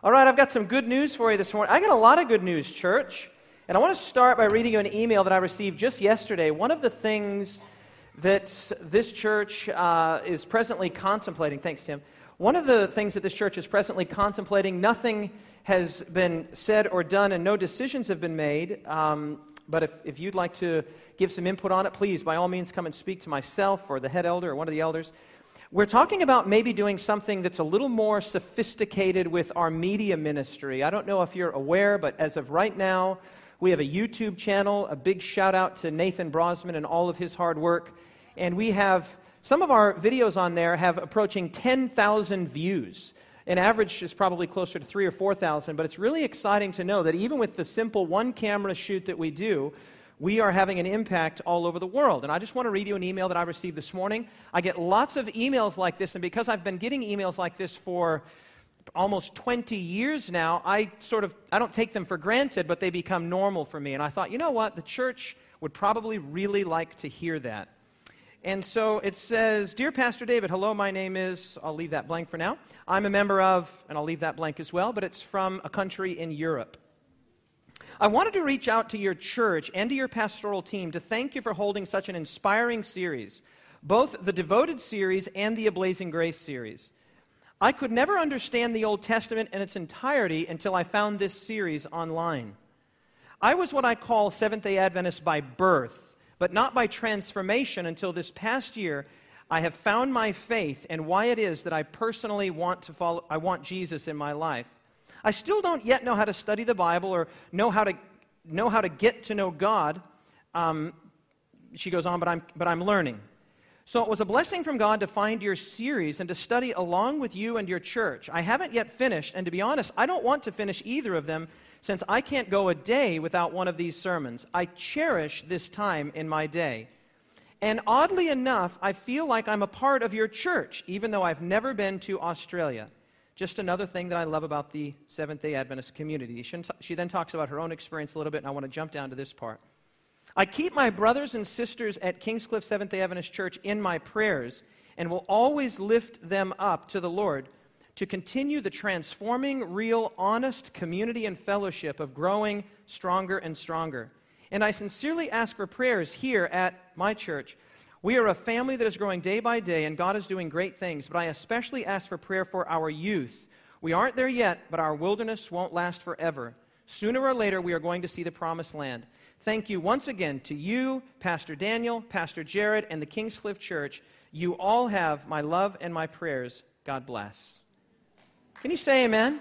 All right, I've got some good news for you this morning. I got a lot of good news, church. And I want to start by reading you an email that I received just yesterday. One of the things that this church uh, is presently contemplating, thanks, Tim. One of the things that this church is presently contemplating, nothing has been said or done and no decisions have been made. Um, but if, if you'd like to give some input on it, please, by all means, come and speak to myself or the head elder or one of the elders. We're talking about maybe doing something that's a little more sophisticated with our media ministry. I don't know if you're aware, but as of right now, we have a YouTube channel. A big shout out to Nathan Brosman and all of his hard work. And we have some of our videos on there have approaching 10,000 views. An average is probably closer to three or 4,000, but it's really exciting to know that even with the simple one camera shoot that we do, we are having an impact all over the world. And I just want to read you an email that I received this morning. I get lots of emails like this, and because I've been getting emails like this for almost 20 years now, I sort of I don't take them for granted, but they become normal for me. And I thought, you know what? The church would probably really like to hear that. And so it says, Dear Pastor David, hello, my name is, I'll leave that blank for now. I'm a member of, and I'll leave that blank as well, but it's from a country in Europe. I wanted to reach out to your church and to your pastoral team to thank you for holding such an inspiring series, both the Devoted series and the Ablazing Grace series. I could never understand the Old Testament in its entirety until I found this series online. I was what I call Seventh day Adventist by birth, but not by transformation until this past year. I have found my faith and why it is that I personally want to follow, I want Jesus in my life. I still don't yet know how to study the Bible or know how to, know how to get to know God. Um, she goes on, but I'm, but I'm learning. So it was a blessing from God to find your series and to study along with you and your church. I haven't yet finished, and to be honest, I don't want to finish either of them since I can't go a day without one of these sermons. I cherish this time in my day. And oddly enough, I feel like I'm a part of your church, even though I've never been to Australia. Just another thing that I love about the Seventh day Adventist community. She then talks about her own experience a little bit, and I want to jump down to this part. I keep my brothers and sisters at Kingscliff Seventh day Adventist Church in my prayers and will always lift them up to the Lord to continue the transforming, real, honest community and fellowship of growing stronger and stronger. And I sincerely ask for prayers here at my church we are a family that is growing day by day, and God is doing great things, but I especially ask for prayer for our youth. We aren't there yet, but our wilderness won't last forever. Sooner or later, we are going to see the promised land. Thank you once again to you, Pastor Daniel, Pastor Jared, and the Kingscliff Church. You all have my love and my prayers. God bless. Can you say amen?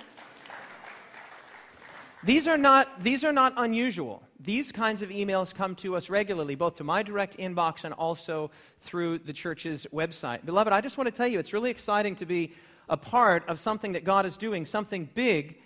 These are not, these are not unusual. These kinds of emails come to us regularly, both to my direct inbox and also through the church's website. Beloved, I just want to tell you, it's really exciting to be a part of something that God is doing, something big.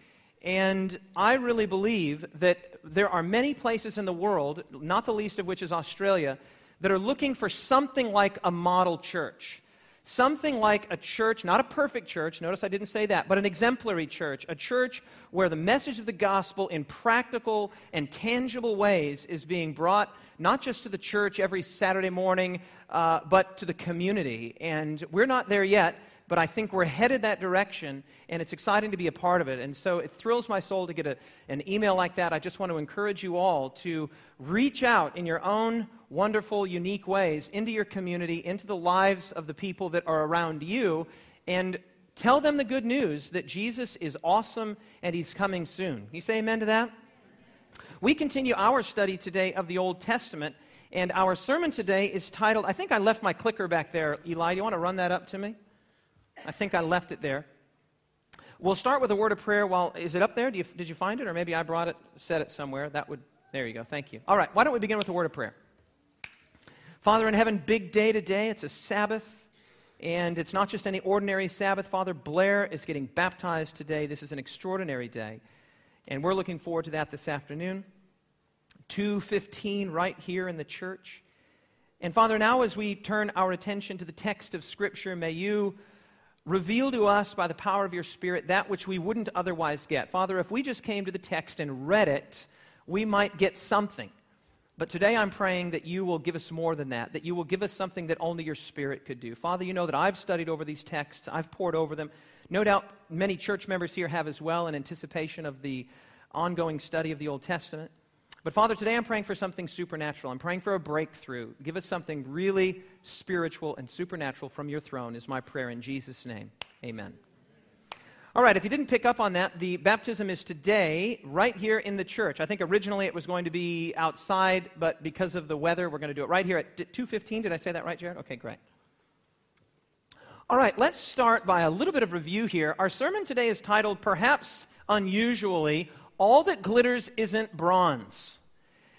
And I really believe that there are many places in the world, not the least of which is Australia, that are looking for something like a model church. Something like a church, not a perfect church, notice I didn't say that, but an exemplary church, a church where the message of the gospel in practical and tangible ways is being brought not just to the church every Saturday morning, uh, but to the community. And we're not there yet, but I think we're headed that direction, and it's exciting to be a part of it. And so it thrills my soul to get a, an email like that. I just want to encourage you all to reach out in your own wonderful, unique ways into your community, into the lives of the people that are around you, and tell them the good news that Jesus is awesome and he's coming soon. You say amen to that? We continue our study today of the Old Testament. And our sermon today is titled, I think I left my clicker back there. Eli, do you want to run that up to me? I think I left it there. We'll start with a word of prayer. While is it up there? You, did you find it, or maybe I brought it, set it somewhere? That would. There you go. Thank you. All right. Why don't we begin with a word of prayer? Father in heaven, big day today. It's a Sabbath, and it's not just any ordinary Sabbath. Father Blair is getting baptized today. This is an extraordinary day, and we're looking forward to that this afternoon. 2:15 right here in the church. And Father, now as we turn our attention to the text of Scripture, may you reveal to us by the power of your Spirit that which we wouldn't otherwise get. Father, if we just came to the text and read it, we might get something. But today I'm praying that you will give us more than that, that you will give us something that only your Spirit could do. Father, you know that I've studied over these texts, I've pored over them, no doubt many church members here have as well in anticipation of the ongoing study of the Old Testament. But Father, today I'm praying for something supernatural. I'm praying for a breakthrough. Give us something really spiritual and supernatural from your throne, is my prayer in Jesus' name. Amen. All right, if you didn't pick up on that, the baptism is today right here in the church. I think originally it was going to be outside, but because of the weather, we're going to do it right here at 2:15. Did I say that right, Jared? Okay, great. All right, let's start by a little bit of review here. Our sermon today is titled perhaps unusually all that glitters isn't bronze.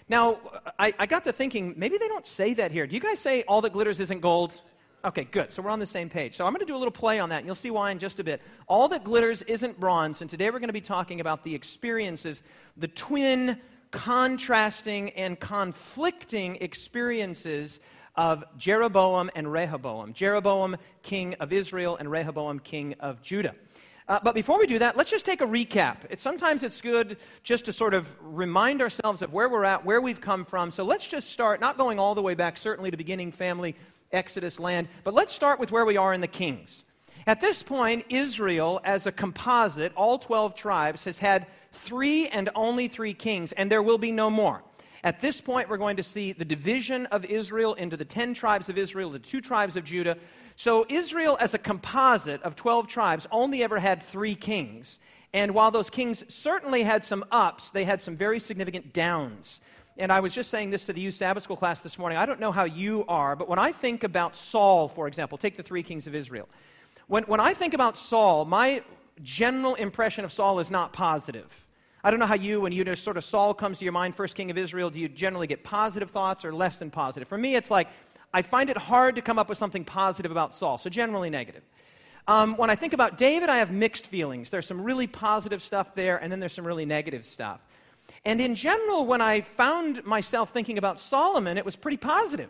Now, I, I, got to thinking, maybe they don't say that here. Do you guys say all that glitters isn't gold? Okay, good. So we're on the same page. So I'm going to do a little play on that, and you'll see why in just a bit. All that glitters isn't bronze, and today we're going to be talking about the experiences, the twin, contrasting, and conflicting experiences of Jeroboam and Rehoboam. Jeroboam, king of Israel, and Rehoboam, king of Judah. Uh, but before we do that, let's just take a recap. Sometimes it's good just to sort of remind ourselves of where we're at, where we've come from. So let's just start, not going all the way back, certainly to beginning family, Exodus land, but let's start with where we are in the Kings. At this point, Israel, as a composite, all 12 tribes, has had three and only three kings, and there will be no more. At this point, we're going to see the division of Israel into the 10 tribes of Israel, the two tribes of Judah, so Israel, as a composite of 12 tribes, only ever had three kings. And while those kings certainly had some ups, they had some very significant downs. And I was just saying this to the youth Sabbath school class this morning. I don't know how you are, but when I think about Saul, for example, take the three kings of Israel. When, when I think about Saul, my general impression of Saul is not positive. I don't know how you, when you sort of Saul comes to your mind, first king of Israel, do you generally get positive thoughts or less than positive? For me, it's like I find it hard to come up with something positive about Saul, so generally negative. Um, when I think about David, I have mixed feelings. There's some really positive stuff there, and then there's some really negative stuff. And in general, when I found myself thinking about Solomon, it was pretty positive.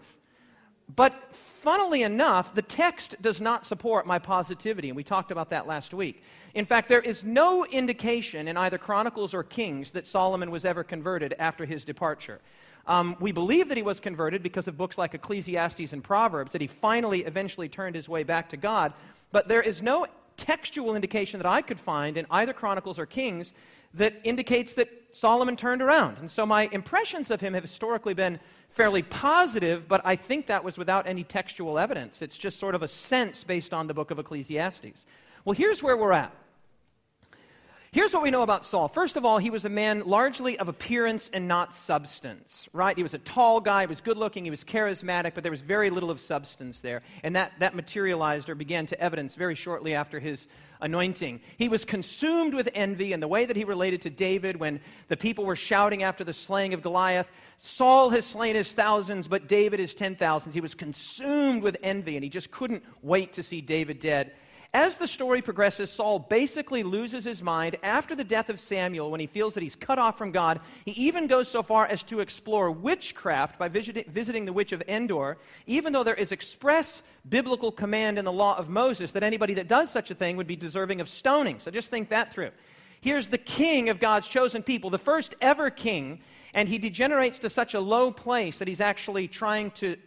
But funnily enough, the text does not support my positivity, and we talked about that last week. In fact, there is no indication in either Chronicles or Kings that Solomon was ever converted after his departure. Um, we believe that he was converted because of books like Ecclesiastes and Proverbs, that he finally, eventually turned his way back to God. But there is no textual indication that I could find in either Chronicles or Kings that indicates that Solomon turned around. And so my impressions of him have historically been fairly positive, but I think that was without any textual evidence. It's just sort of a sense based on the book of Ecclesiastes. Well, here's where we're at. Here's what we know about Saul. First of all, he was a man largely of appearance and not substance, right? He was a tall guy, he was good looking, he was charismatic, but there was very little of substance there. And that, that materialized or began to evidence very shortly after his anointing. He was consumed with envy, and the way that he related to David when the people were shouting after the slaying of Goliath Saul has slain his thousands, but David his ten thousands. He was consumed with envy, and he just couldn't wait to see David dead. As the story progresses, Saul basically loses his mind after the death of Samuel when he feels that he's cut off from God. He even goes so far as to explore witchcraft by visiting the witch of Endor, even though there is express biblical command in the law of Moses that anybody that does such a thing would be deserving of stoning. So just think that through. Here's the king of God's chosen people, the first ever king, and he degenerates to such a low place that he's actually trying to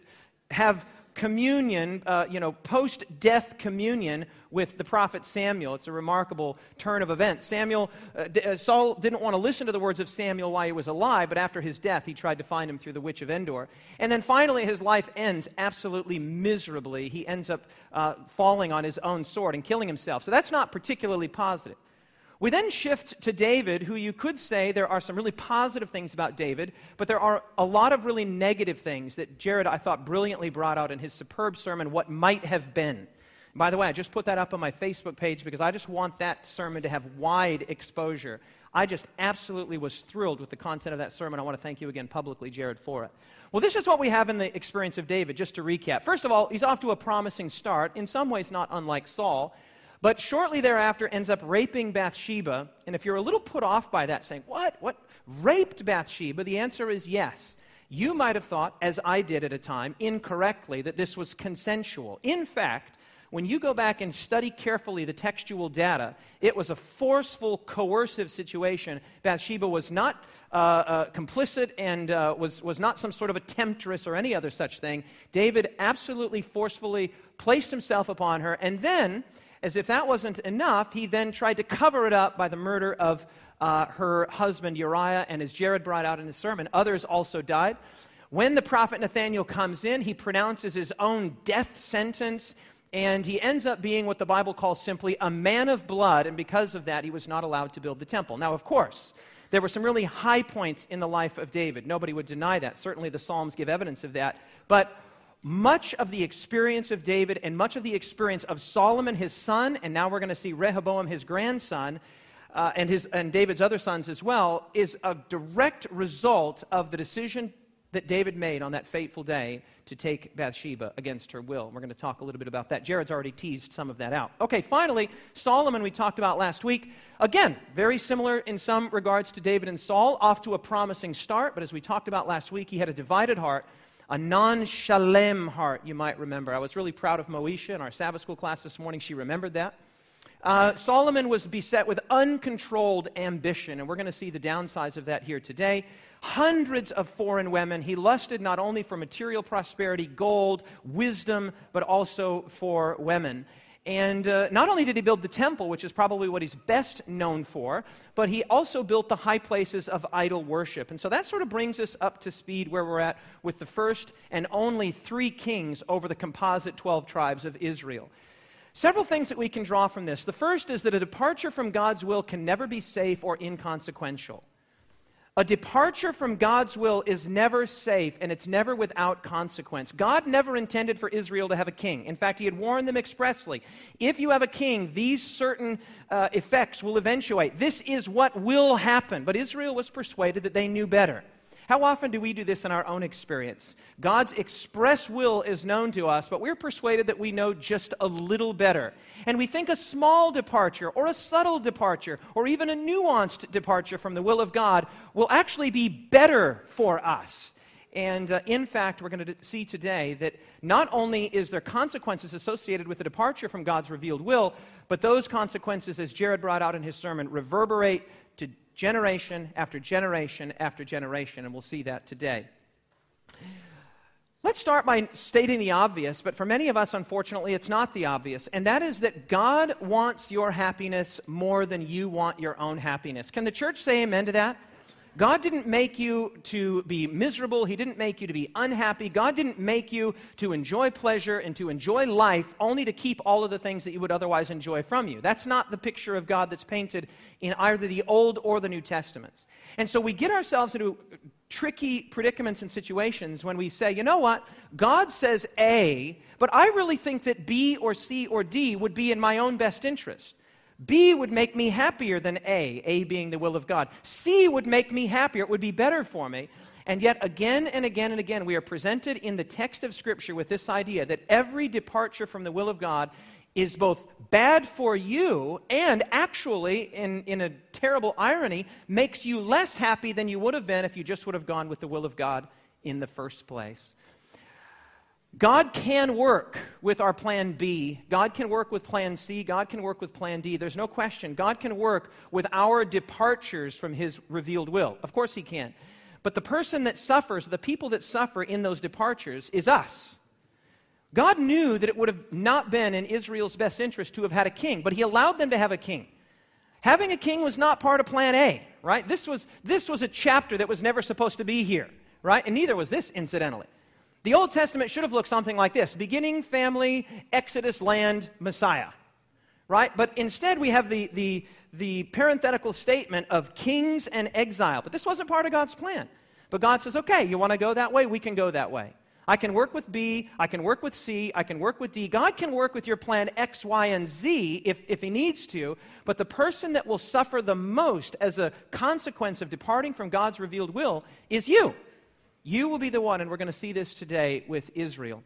have communion, uh, you know, post death communion with the prophet Samuel. It's a remarkable turn of events. Samuel, uh, uh, Saul didn't want to listen to the words of Samuel while he was alive, but after his death, he tried to find him through the witch of Endor. And then finally, his life ends absolutely miserably. He ends up uh, falling on his own sword and killing himself. So that's not particularly positive. We then shift to David, who you could say there are some really positive things about David, but there are a lot of really negative things that Jared, I thought, brilliantly brought out in his superb sermon, What Might Have Been. By the way, I just put that up on my Facebook page because I just want that sermon to have wide exposure. I just absolutely was thrilled with the content of that sermon. I want to thank you again publicly, Jared, for it. Well, this is what we have in the experience of David, just to recap. First of all, he's off to a promising start, in some ways not unlike Saul. But shortly thereafter ends up raping Bathsheba. And if you're a little put off by that, saying, What? What? Raped Bathsheba? The answer is yes. You might have thought, as I did at a time, incorrectly, that this was consensual. In fact, when you go back and study carefully the textual data, it was a forceful, coercive situation. Bathsheba was not uh, uh, complicit and uh, was, was not some sort of a temptress or any other such thing. David absolutely forcefully placed himself upon her, and then As if that wasn't enough, he then tried to cover it up by the murder of uh, her husband Uriah, and as Jared brought out in his sermon, others also died. When the prophet Nathaniel comes in, he pronounces his own death sentence, and he ends up being what the Bible calls simply a man of blood, and because of that, he was not allowed to build the temple. Now, of course, there were some really high points in the life of David. Nobody would deny that. Certainly, the Psalms give evidence of that. But much of the experience of David and much of the experience of Solomon, his son, and now we're going to see Rehoboam, his grandson, uh, and, his, and David's other sons as well, is a direct result of the decision that David made on that fateful day to take Bathsheba against her will. We're going to talk a little bit about that. Jared's already teased some of that out. Okay, finally, Solomon, we talked about last week. Again, very similar in some regards to David and Saul, off to a promising start, but as we talked about last week, he had a divided heart a non shalem heart, you might remember. I was really proud of Moesha in our Sabbath school class this morning. She remembered that. Uh, Solomon was beset with uncontrolled ambition, and we're going to see the downsides of that here today. Hundreds of foreign women. He lusted not only for material prosperity, gold, wisdom, but also for women. And uh, not only did he build the temple, which is probably what he's best known for, but he also built the high places of idol worship. And so that sort of brings us up to speed where we're at with the first and only three kings over the composite 12 tribes of Israel. Several things that we can draw from this. The first is that a departure from God's will can never be safe or inconsequential. A departure from God's will is never safe and it's never without consequence. God never intended for Israel to have a king. In fact, He had warned them expressly if you have a king, these certain uh, effects will eventuate. This is what will happen. But Israel was persuaded that they knew better. How often do we do this in our own experience? God's express will is known to us, but we're persuaded that we know just a little better. And we think a small departure, or a subtle departure, or even a nuanced departure from the will of God will actually be better for us. And uh, in fact, we're going to see today that not only is there consequences associated with the departure from God's revealed will, but those consequences, as Jared brought out in his sermon, reverberate generation after generation after generation, and we'll see that today. Let's start by stating the obvious, but for many of us, unfortunately, it's not the obvious, and that is that God wants your happiness more than you want your own happiness. Can the church say amen to that? God didn't make you to be miserable. He didn't make you to be unhappy. God didn't make you to enjoy pleasure and to enjoy life only to keep all of the things that you would otherwise enjoy from you. That's not the picture of God that's painted in either the Old or the New Testaments. And so we get ourselves into tricky predicaments and situations when we say, you know what, God says A, but I really think that B or C or D would be in my own best interest. B would make me happier than A, A being the will of God. C would make me happier. It would be better for me. And yet, again and again and again, we are presented in the text of Scripture with this idea that every departure from the will of God is both bad for you and actually, in, in a terrible irony, makes you less happy than you would have been if you just would have gone with the will of God in the first place. God can work with our plan B. God can work with plan C. God can work with plan D. There's no question. God can work with our departures from His revealed will. Of course, He can. But the person that suffers, the people that suffer in those departures, is us. God knew that it would have not been in Israel's best interest to have had a king, but He allowed them to have a king. Having a king was not part of plan A, right? This was, this was a chapter that was never supposed to be here, right? And neither was this, incidentally. The Old Testament should have looked something like this beginning, family, Exodus, land, Messiah. Right? But instead, we have the, the, the parenthetical statement of kings and exile. But this wasn't part of God's plan. But God says, okay, you want to go that way? We can go that way. I can work with B, I can work with C, I can work with D. God can work with your plan X, Y, and Z if, if He needs to, but the person that will suffer the most as a consequence of departing from God's revealed will is you. You will be the one, and we're going to see this today with Israel.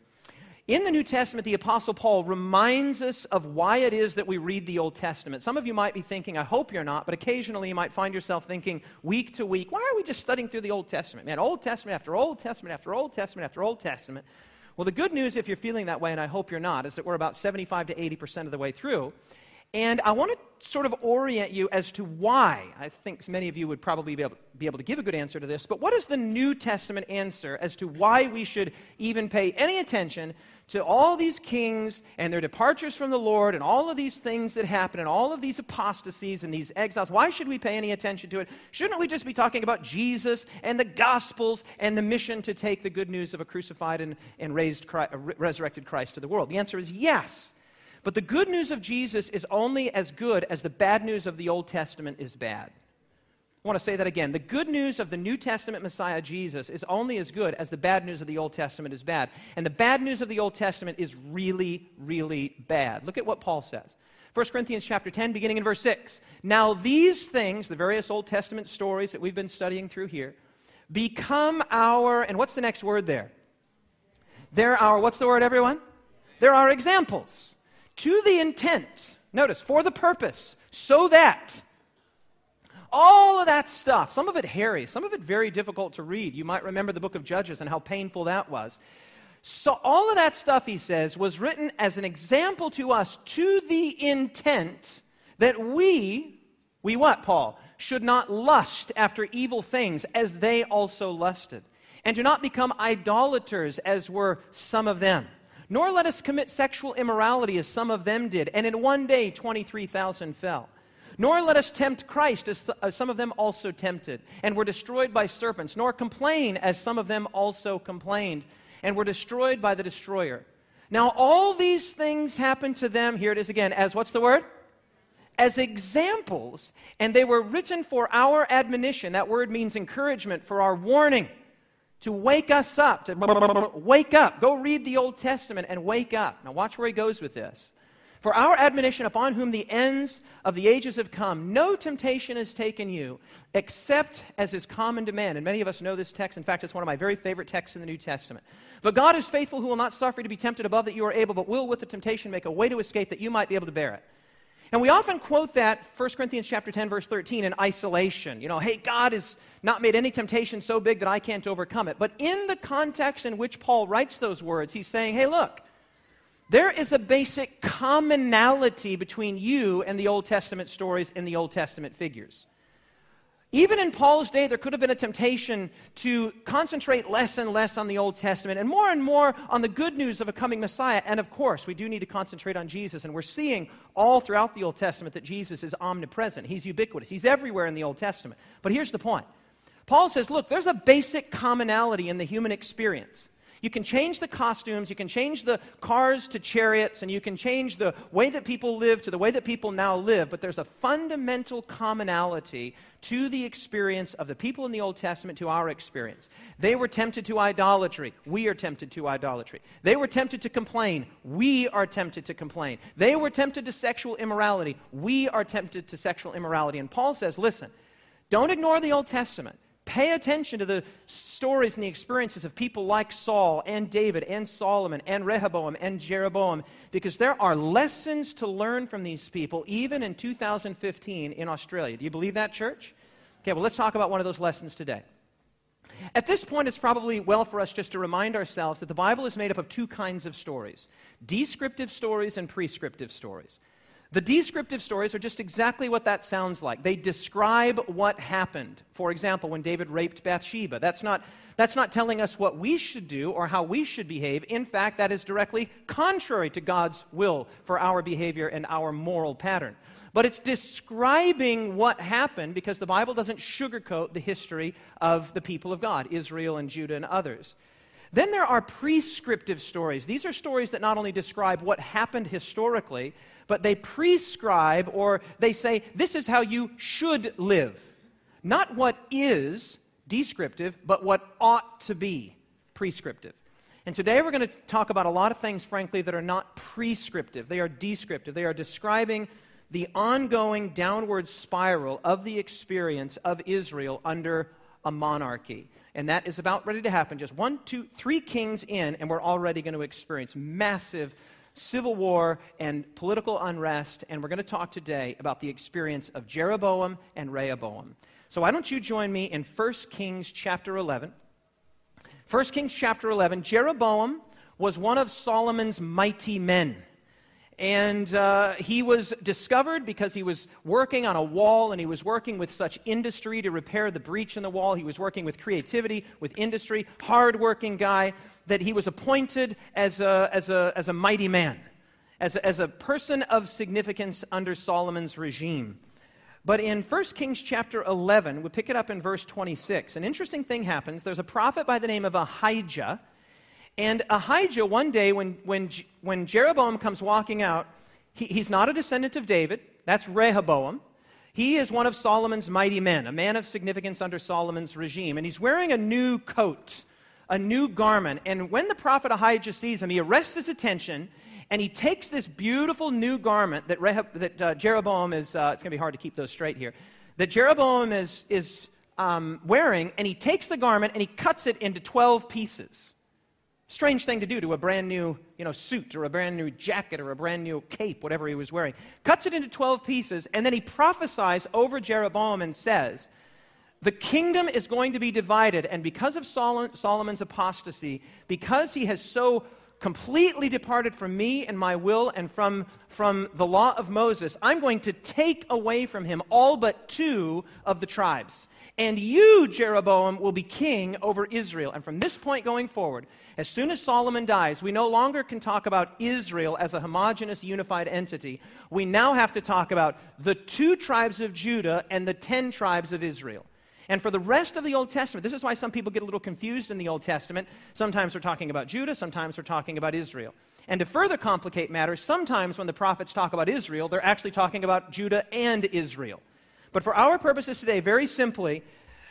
In the New Testament, the Apostle Paul reminds us of why it is that we read the Old Testament. Some of you might be thinking, I hope you're not, but occasionally you might find yourself thinking week to week, why are we just studying through the Old Testament? Man, Old Testament after Old Testament after Old Testament after Old Testament. Well, the good news, if you're feeling that way, and I hope you're not, is that we're about 75 to 80% of the way through. And I want to sort of orient you as to why. I think many of you would probably be able, be able to give a good answer to this. But what is the New Testament answer as to why we should even pay any attention to all these kings and their departures from the Lord and all of these things that happen and all of these apostasies and these exiles. Why should we pay any attention to it? Shouldn't we just be talking about Jesus and the Gospels and the mission to take the good news of a crucified and, and raised Christ, uh, resurrected Christ to the world? The answer is yes. But the good news of Jesus is only as good as the bad news of the Old Testament is bad. I want to say that again. The good news of the New Testament Messiah Jesus is only as good as the bad news of the Old Testament is bad. And the bad news of the Old Testament is really, really bad. Look at what Paul says. 1 Corinthians chapter 10, beginning in verse 6. Now, these things, the various Old Testament stories that we've been studying through here, become our, and what's the next word there? They're our, what's the word, everyone? They're our examples. To the intent, notice, for the purpose, so that all of that stuff, some of it hairy, some of it very difficult to read. You might remember the book of Judges and how painful that was. So, all of that stuff, he says, was written as an example to us to the intent that we, we what, Paul? Should not lust after evil things as they also lusted. And do not become idolaters as were some of them. Nor let us commit sexual immorality as some of them did. And in one day, 23,000 fell. Nor let us tempt Christ, as, th- as, some of them also tempted, and were destroyed by serpents. Nor complain, as some of them also complained, and were destroyed by the destroyer. Now, all these things happened to them, here it is again, as what's the word? As examples, and they were written for our admonition. That word means encouragement, for our warning, to wake us up, to wake up. Go read the Old Testament and wake up. Now, watch where he goes with this. For our admonition upon whom the ends of the ages have come, no temptation has taken you except as is common to man. And many of us know this text. In fact, it's one of my very favorite texts in the New Testament. But God is faithful who will not suffer you to be tempted above that you are able, but will with the temptation make a way to escape that you might be able to bear it. And we often quote that 1 Corinthians chapter 10 verse 13 in isolation. You know, hey, God has not made any temptation so big that I can't overcome it. But in the context in which Paul writes those words, he's saying, hey, look, there is a basic commonality between you and the Old Testament stories and the Old Testament figures. Even in Paul's day, there could have been a temptation to concentrate less and less on the Old Testament and more and more on the good news of a coming Messiah. And of course, we do need to concentrate on Jesus. And we're seeing all throughout the Old Testament that Jesus is omnipresent, He's ubiquitous, He's everywhere in the Old Testament. But here's the point Paul says, look, there's a basic commonality in the human experience. You can change the costumes, you can change the cars to chariots, and you can change the way that people live to the way that people now live, but there's a fundamental commonality to the experience of the people in the Old Testament to our experience. They were tempted to idolatry. We are tempted to idolatry. They were tempted to complain. We are tempted to complain. They were tempted to sexual immorality. We are tempted to sexual immorality. And Paul says, listen, don't ignore the Old Testament. Pay attention to the stories and the experiences of people like Saul and David and Solomon and Rehoboam and Jeroboam because there are lessons to learn from these people even in 2015 in Australia. Do you believe that, church? Okay, well, let's talk about one of those lessons today. At this point, it's probably well for us just to remind ourselves that the Bible is made up of two kinds of stories descriptive stories and prescriptive stories. The descriptive stories are just exactly what that sounds like. They describe what happened. For example, when David raped Bathsheba, that's not, that's not telling us what we should do or how we should behave. In fact, that is directly contrary to God's will for our behavior and our moral pattern. But it's describing what happened because the Bible doesn't sugarcoat the history of the people of God, Israel and Judah and others. Then there are prescriptive stories. These are stories that not only describe what happened historically, but they prescribe or they say, this is how you should live. Not what is descriptive, but what ought to be prescriptive. And today we're going to talk about a lot of things, frankly, that are not prescriptive. They are descriptive. They are describing the ongoing downward spiral of the experience of Israel under a monarchy and that is about ready to happen. Just one, two, three kings in, and we're already going to experience massive civil war and political unrest. And we're going to talk today about the experience of Jeroboam and Rehoboam. So why don't you join me in 1 Kings chapter 11? 1 Kings chapter 11. Jeroboam was one of Solomon's mighty men. And uh, he was discovered because he was working on a wall and he was working with such industry to repair the breach in the wall. He was working with creativity, with industry, hardworking guy, that he was appointed as a, as a, as a mighty man, as a, as a person of significance under Solomon's regime. But in 1 Kings chapter 11, we pick it up in verse 26. An interesting thing happens. There's a prophet by the name of Ahijah. And Ahijah, one day, when, when, when Jeroboam comes walking out, he, he's not a descendant of David. That's Rehoboam. He is one of Solomon's mighty men, a man of significance under Solomon's regime. And he's wearing a new coat, a new garment. And when the prophet Ahijah sees him, he arrests his attention and he takes this beautiful new garment that, Rehab, that uh, Jeroboam is, uh, it's going to be hard to keep those straight here, that Jeroboam is, is um, wearing, and he takes the garment and he cuts it into 12 pieces. Strange thing to do to a brand new you know, suit or a brand new jacket or a brand new cape, whatever he was wearing. Cuts it into 12 pieces, and then he prophesies over Jeroboam and says, the kingdom is going to be divided, and because of Solomon's apostasy, because he has so completely departed from me and my will and from, from the law of Moses, I'm going to take away from him all but two of the tribes. And you, Jeroboam, will be king over Israel. And from this point going forward, as soon as Solomon dies, we no longer can talk about Israel as a homogenous, unified entity. We now have to talk about the two tribes of Judah and the ten tribes of Israel. And for the rest of the Old Testament, this is why some people get a little confused in the Old Testament. Sometimes we're talking about Judah, sometimes we're talking about Israel. And to further complicate matters, sometimes when the prophets talk about Israel, they're actually talking about Judah and Israel. But for our purposes today, very simply,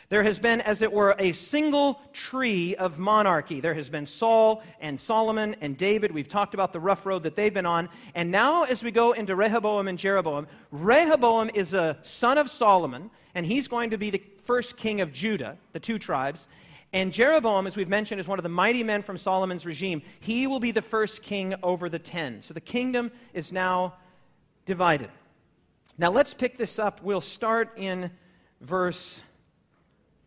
there has been, as it were, a single tree of monarchy. There has been Saul and Solomon and David. We've talked about the rough road that they've been on. And now, as we go into Rehoboam and Jeroboam, Rehoboam is a son of Solomon, and he's going to be the first king of Judah, the two tribes. And Jeroboam, as we've mentioned, is one of the mighty men from Solomon's regime. He will be the first king over the ten. So the kingdom is now divided. Now let's pick this up. We'll start in verse,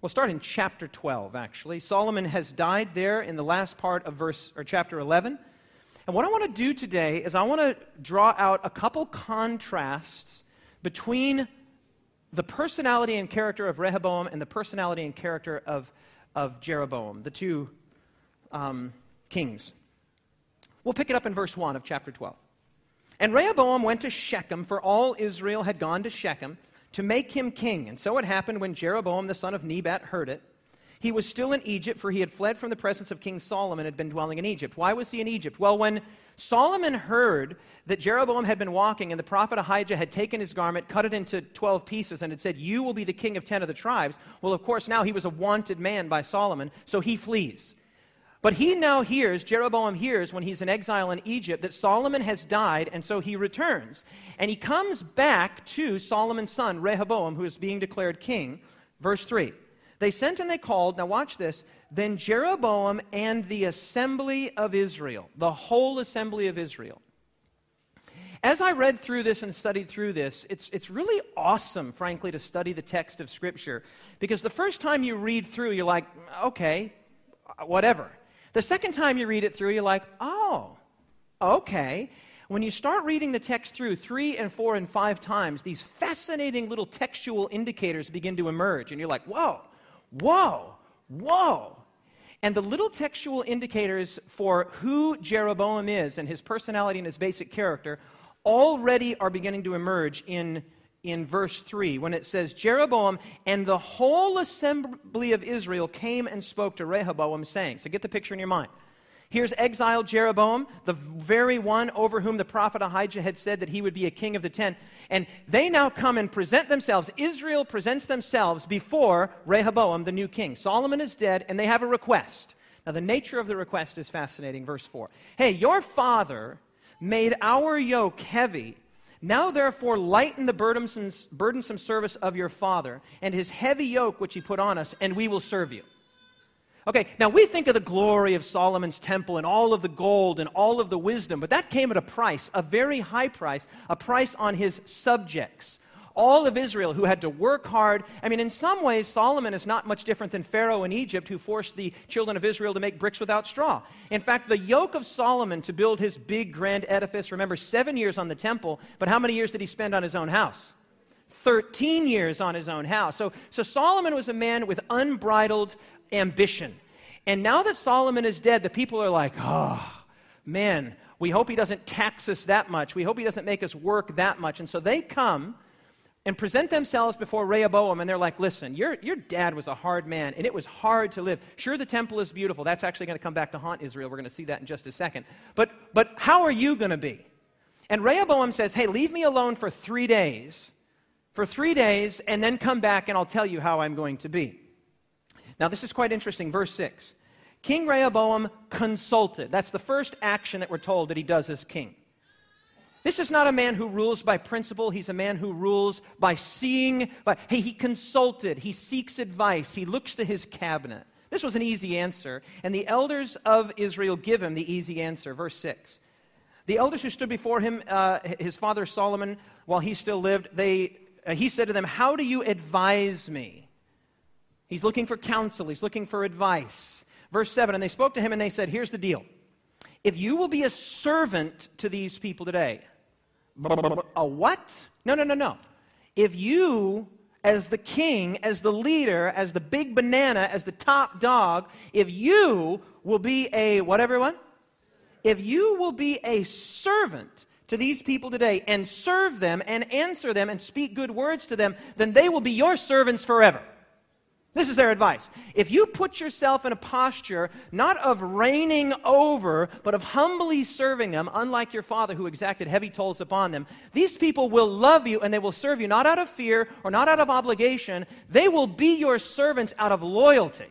we'll start in chapter 12, actually. Solomon has died there in the last part of verse, or chapter 11. And what I want to do today is I want to draw out a couple contrasts between the personality and character of Rehoboam and the personality and character of, of Jeroboam, the two um, kings. We'll pick it up in verse 1 of chapter 12. And Rehoboam went to Shechem, for all Israel had gone to Shechem to make him king. And so it happened when Jeroboam the son of Nebat heard it. He was still in Egypt, for he had fled from the presence of King Solomon and had been dwelling in Egypt. Why was he in Egypt? Well, when Solomon heard that Jeroboam had been walking and the prophet Ahijah had taken his garment, cut it into 12 pieces, and had said, You will be the king of 10 of the tribes. Well, of course, now he was a wanted man by Solomon, so he flees. But he now hears, Jeroboam hears when he's in exile in Egypt, that Solomon has died, and so he returns. And he comes back to Solomon's son, Rehoboam, who is being declared king. Verse 3. They sent and they called, now watch this, then Jeroboam and the assembly of Israel, the whole assembly of Israel. As I read through this and studied through this, it's, it's really awesome, frankly, to study the text of Scripture. Because the first time you read through, you're like, okay, whatever. The second time you read it through, you're like, oh, okay. When you start reading the text through three and four and five times, these fascinating little textual indicators begin to emerge. And you're like, whoa, whoa, whoa. And the little textual indicators for who Jeroboam is and his personality and his basic character already are beginning to emerge in, in verse 3 when it says, Jeroboam and the whole assembly of Israel came and spoke to Rehoboam, saying, So get the picture in your mind. Here's exiled Jeroboam, the very one over whom the prophet Ahijah had said that he would be a king of the ten. And they now come and present themselves. Israel presents themselves before Rehoboam, the new king. Solomon is dead, and they have a request. Now, the nature of the request is fascinating. Verse 4 Hey, your father made our yoke heavy. Now, therefore, lighten the burdensome, burdensome service of your father and his heavy yoke which he put on us, and we will serve you. Okay, now we think of the glory of Solomon's temple and all of the gold and all of the wisdom, but that came at a price, a very high price, a price on his subjects. All of Israel who had to work hard. I mean, in some ways, Solomon is not much different than Pharaoh in Egypt who forced the children of Israel to make bricks without straw. In fact, the yoke of Solomon to build his big grand edifice, remember, seven years on the temple, but how many years did he spend on his own house? 13 years on his own house. So, so Solomon was a man with unbridled ambition. And now that Solomon is dead, the people are like, oh, man, we hope he doesn't tax us that much. We hope he doesn't make us work that much. And so they come and present themselves before Rehoboam, and they're like, listen, your, your dad was a hard man, and it was hard to live. Sure, the temple is beautiful. That's actually going to come back to haunt Israel. We're going to see that in just a second. But, but how are you going to be? And Rehoboam says, hey, leave me alone for three days, for three days, and then come back, and I'll tell you how I'm going to be. Now, this is quite interesting. Verse 6. King Rehoboam consulted. That's the first action that we're told that he does as king. This is not a man who rules by principle. He's a man who rules by seeing. By, hey, he consulted. He seeks advice. He looks to his cabinet. This was an easy answer. And the elders of Israel give him the easy answer. Verse 6. The elders who stood before him, uh, his father Solomon, while he still lived, they, uh, he said to them, How do you advise me? He's looking for counsel, he's looking for advice. Verse 7 And they spoke to him and they said, Here's the deal. If you will be a servant to these people today, a what? No, no, no, no. If you, as the king, as the leader, as the big banana, as the top dog, if you will be a, what everyone? If you will be a servant to these people today and serve them and answer them and speak good words to them, then they will be your servants forever. This is their advice. If you put yourself in a posture not of reigning over, but of humbly serving them, unlike your father who exacted heavy tolls upon them, these people will love you and they will serve you not out of fear or not out of obligation. They will be your servants out of loyalty.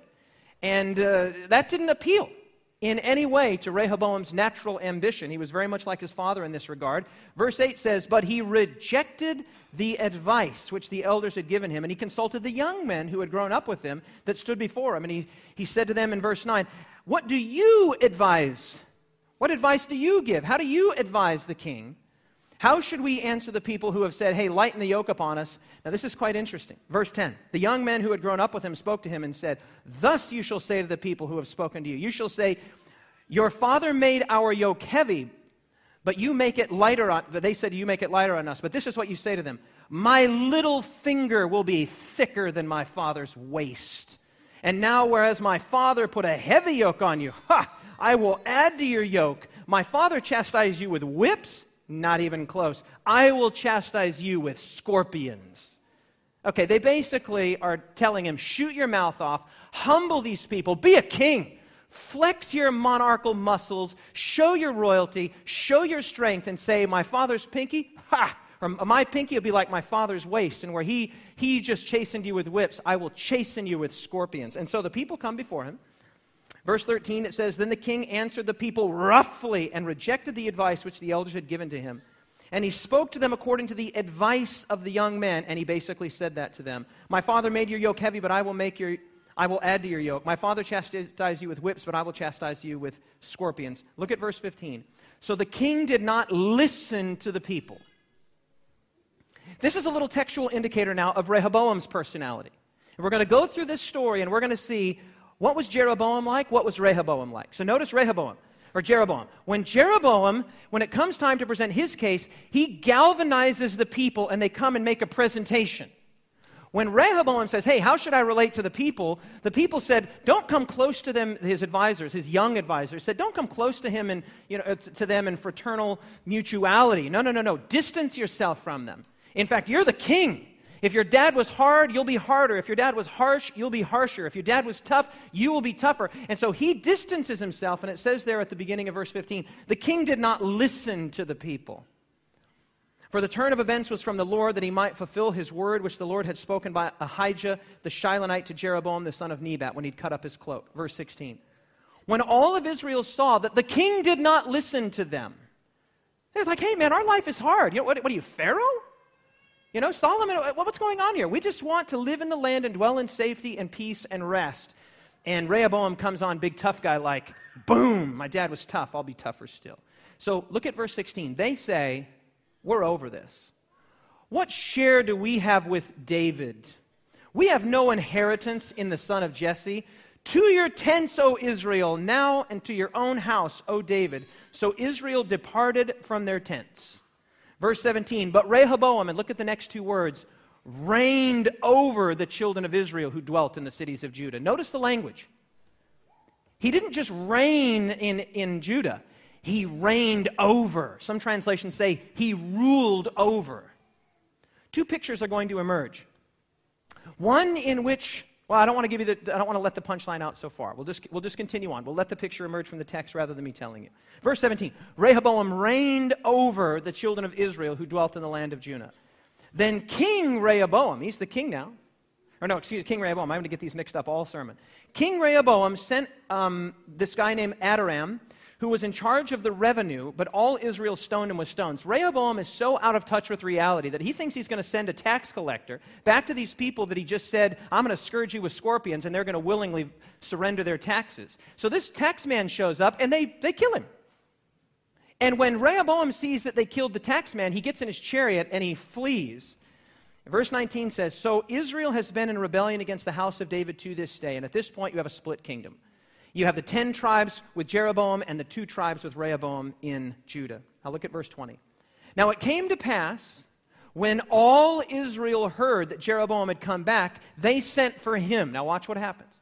And uh, that didn't appeal in any way to Rehoboam's natural ambition. He was very much like his father in this regard. Verse 8 says, But he rejected the advice which the elders had given him, and he consulted the young men who had grown up with him that stood before him. And he, he said to them in verse 9, What do you advise? What advice do you give? How do you advise the king? How should we answer the people who have said, Hey, lighten the yoke upon us? Now, this is quite interesting. Verse 10 The young men who had grown up with him spoke to him and said, Thus you shall say to the people who have spoken to you, You shall say, Your father made our yoke heavy, but you make it lighter on they said you make it lighter on us. But this is what you say to them. My little finger will be thicker than my father's waist. And now whereas my father put a heavy yoke on you ha i will add to your yoke. My father chastised you with whips not even close. I will chastise you with scorpions. Okay, they basically are telling him, shoot your mouth off, humble these people, be a king, flex your monarchical muscles, show your royalty, show your strength, and say, My father's pinky, ha! Or my pinky will be like my father's waist, and where he, he just chastened you with whips, I will chasten you with scorpions. And so the people come before him. Verse 13, it says, Then the king answered the people roughly and rejected the advice which the elders had given to him. And he spoke to them according to the advice of the young men, and he basically said that to them. My father made your yoke heavy, but I will make your I will add to your yoke. My father chastised you with whips, but I will chastise you with scorpions. Look at verse 15. So the king did not listen to the people. This is a little textual indicator now of Rehoboam's personality. And we're going to go through this story and we're going to see what was Jeroboam like? What was Rehoboam like? So notice Rehoboam or Jeroboam. When Jeroboam, when it comes time to present his case, he galvanizes the people and they come and make a presentation. When Rehoboam says, Hey, how should I relate to the people? The people said, Don't come close to them, his advisors, his young advisors said, Don't come close to him and, you know, to them in fraternal mutuality. No, no, no, no. Distance yourself from them. In fact, you're the king. If your dad was hard, you'll be harder. If your dad was harsh, you'll be harsher. If your dad was tough, you will be tougher. And so he distances himself, and it says there at the beginning of verse 15 the king did not listen to the people. For the turn of events was from the Lord that he might fulfill his word, which the Lord had spoken by Ahijah the Shilonite to Jeroboam the son of Nebat when he'd cut up his cloak. Verse 16. When all of Israel saw that the king did not listen to them, they're like, hey man, our life is hard. You know, what, what are you, Pharaoh? You know, Solomon, uh, what's going on here? We just want to live in the land and dwell in safety and peace and rest. And Rehoboam comes on, big tough guy, like, boom, my dad was tough, I'll be tougher still. So look at verse 16. They say, We're over this. What share do we have with David? We have no inheritance in the son of Jesse. To your tents, O Israel, now and to your own house, O David. So Israel departed from their tents. Verse 17, but Rehoboam, and look at the next two words, reigned over the children of Israel who dwelt in the cities of Judah. Notice the language. He didn't just reign in, in Judah, he reigned over. Some translations say he ruled over. Two pictures are going to emerge. One in which, well, I don't want to give you the, I don't want to let the punchline out so far. We'll just, we'll just continue on. We'll let the picture emerge from the text rather than me telling you. Verse 17 Rehoboam reigned over the children of Israel who dwelt in the land of Judah. Then King Rehoboam, he's the king now, or no, excuse King Rehoboam. I'm going to get these mixed up all sermon. King Rehoboam sent um, this guy named Adoram who was in charge of the revenue, but all Israel stoned him with stones. Rehoboam is so out of touch with reality that he thinks he's going to send a tax collector back to these people that he just said, I'm going to scourge you with scorpions, and they're going to willingly surrender their taxes. So this tax man shows up, and they, they kill him. And when Rehoboam sees that they killed the tax man, he gets in his chariot and he flees. Verse 19 says So Israel has been in rebellion against the house of David to this day, and at this point you have a split kingdom. You have the ten tribes with Jeroboam and the two tribes with Rehoboam in Judah. Now look at verse 20. Now it came to pass when all Israel heard that Jeroboam had come back, they sent for him. Now watch what happens.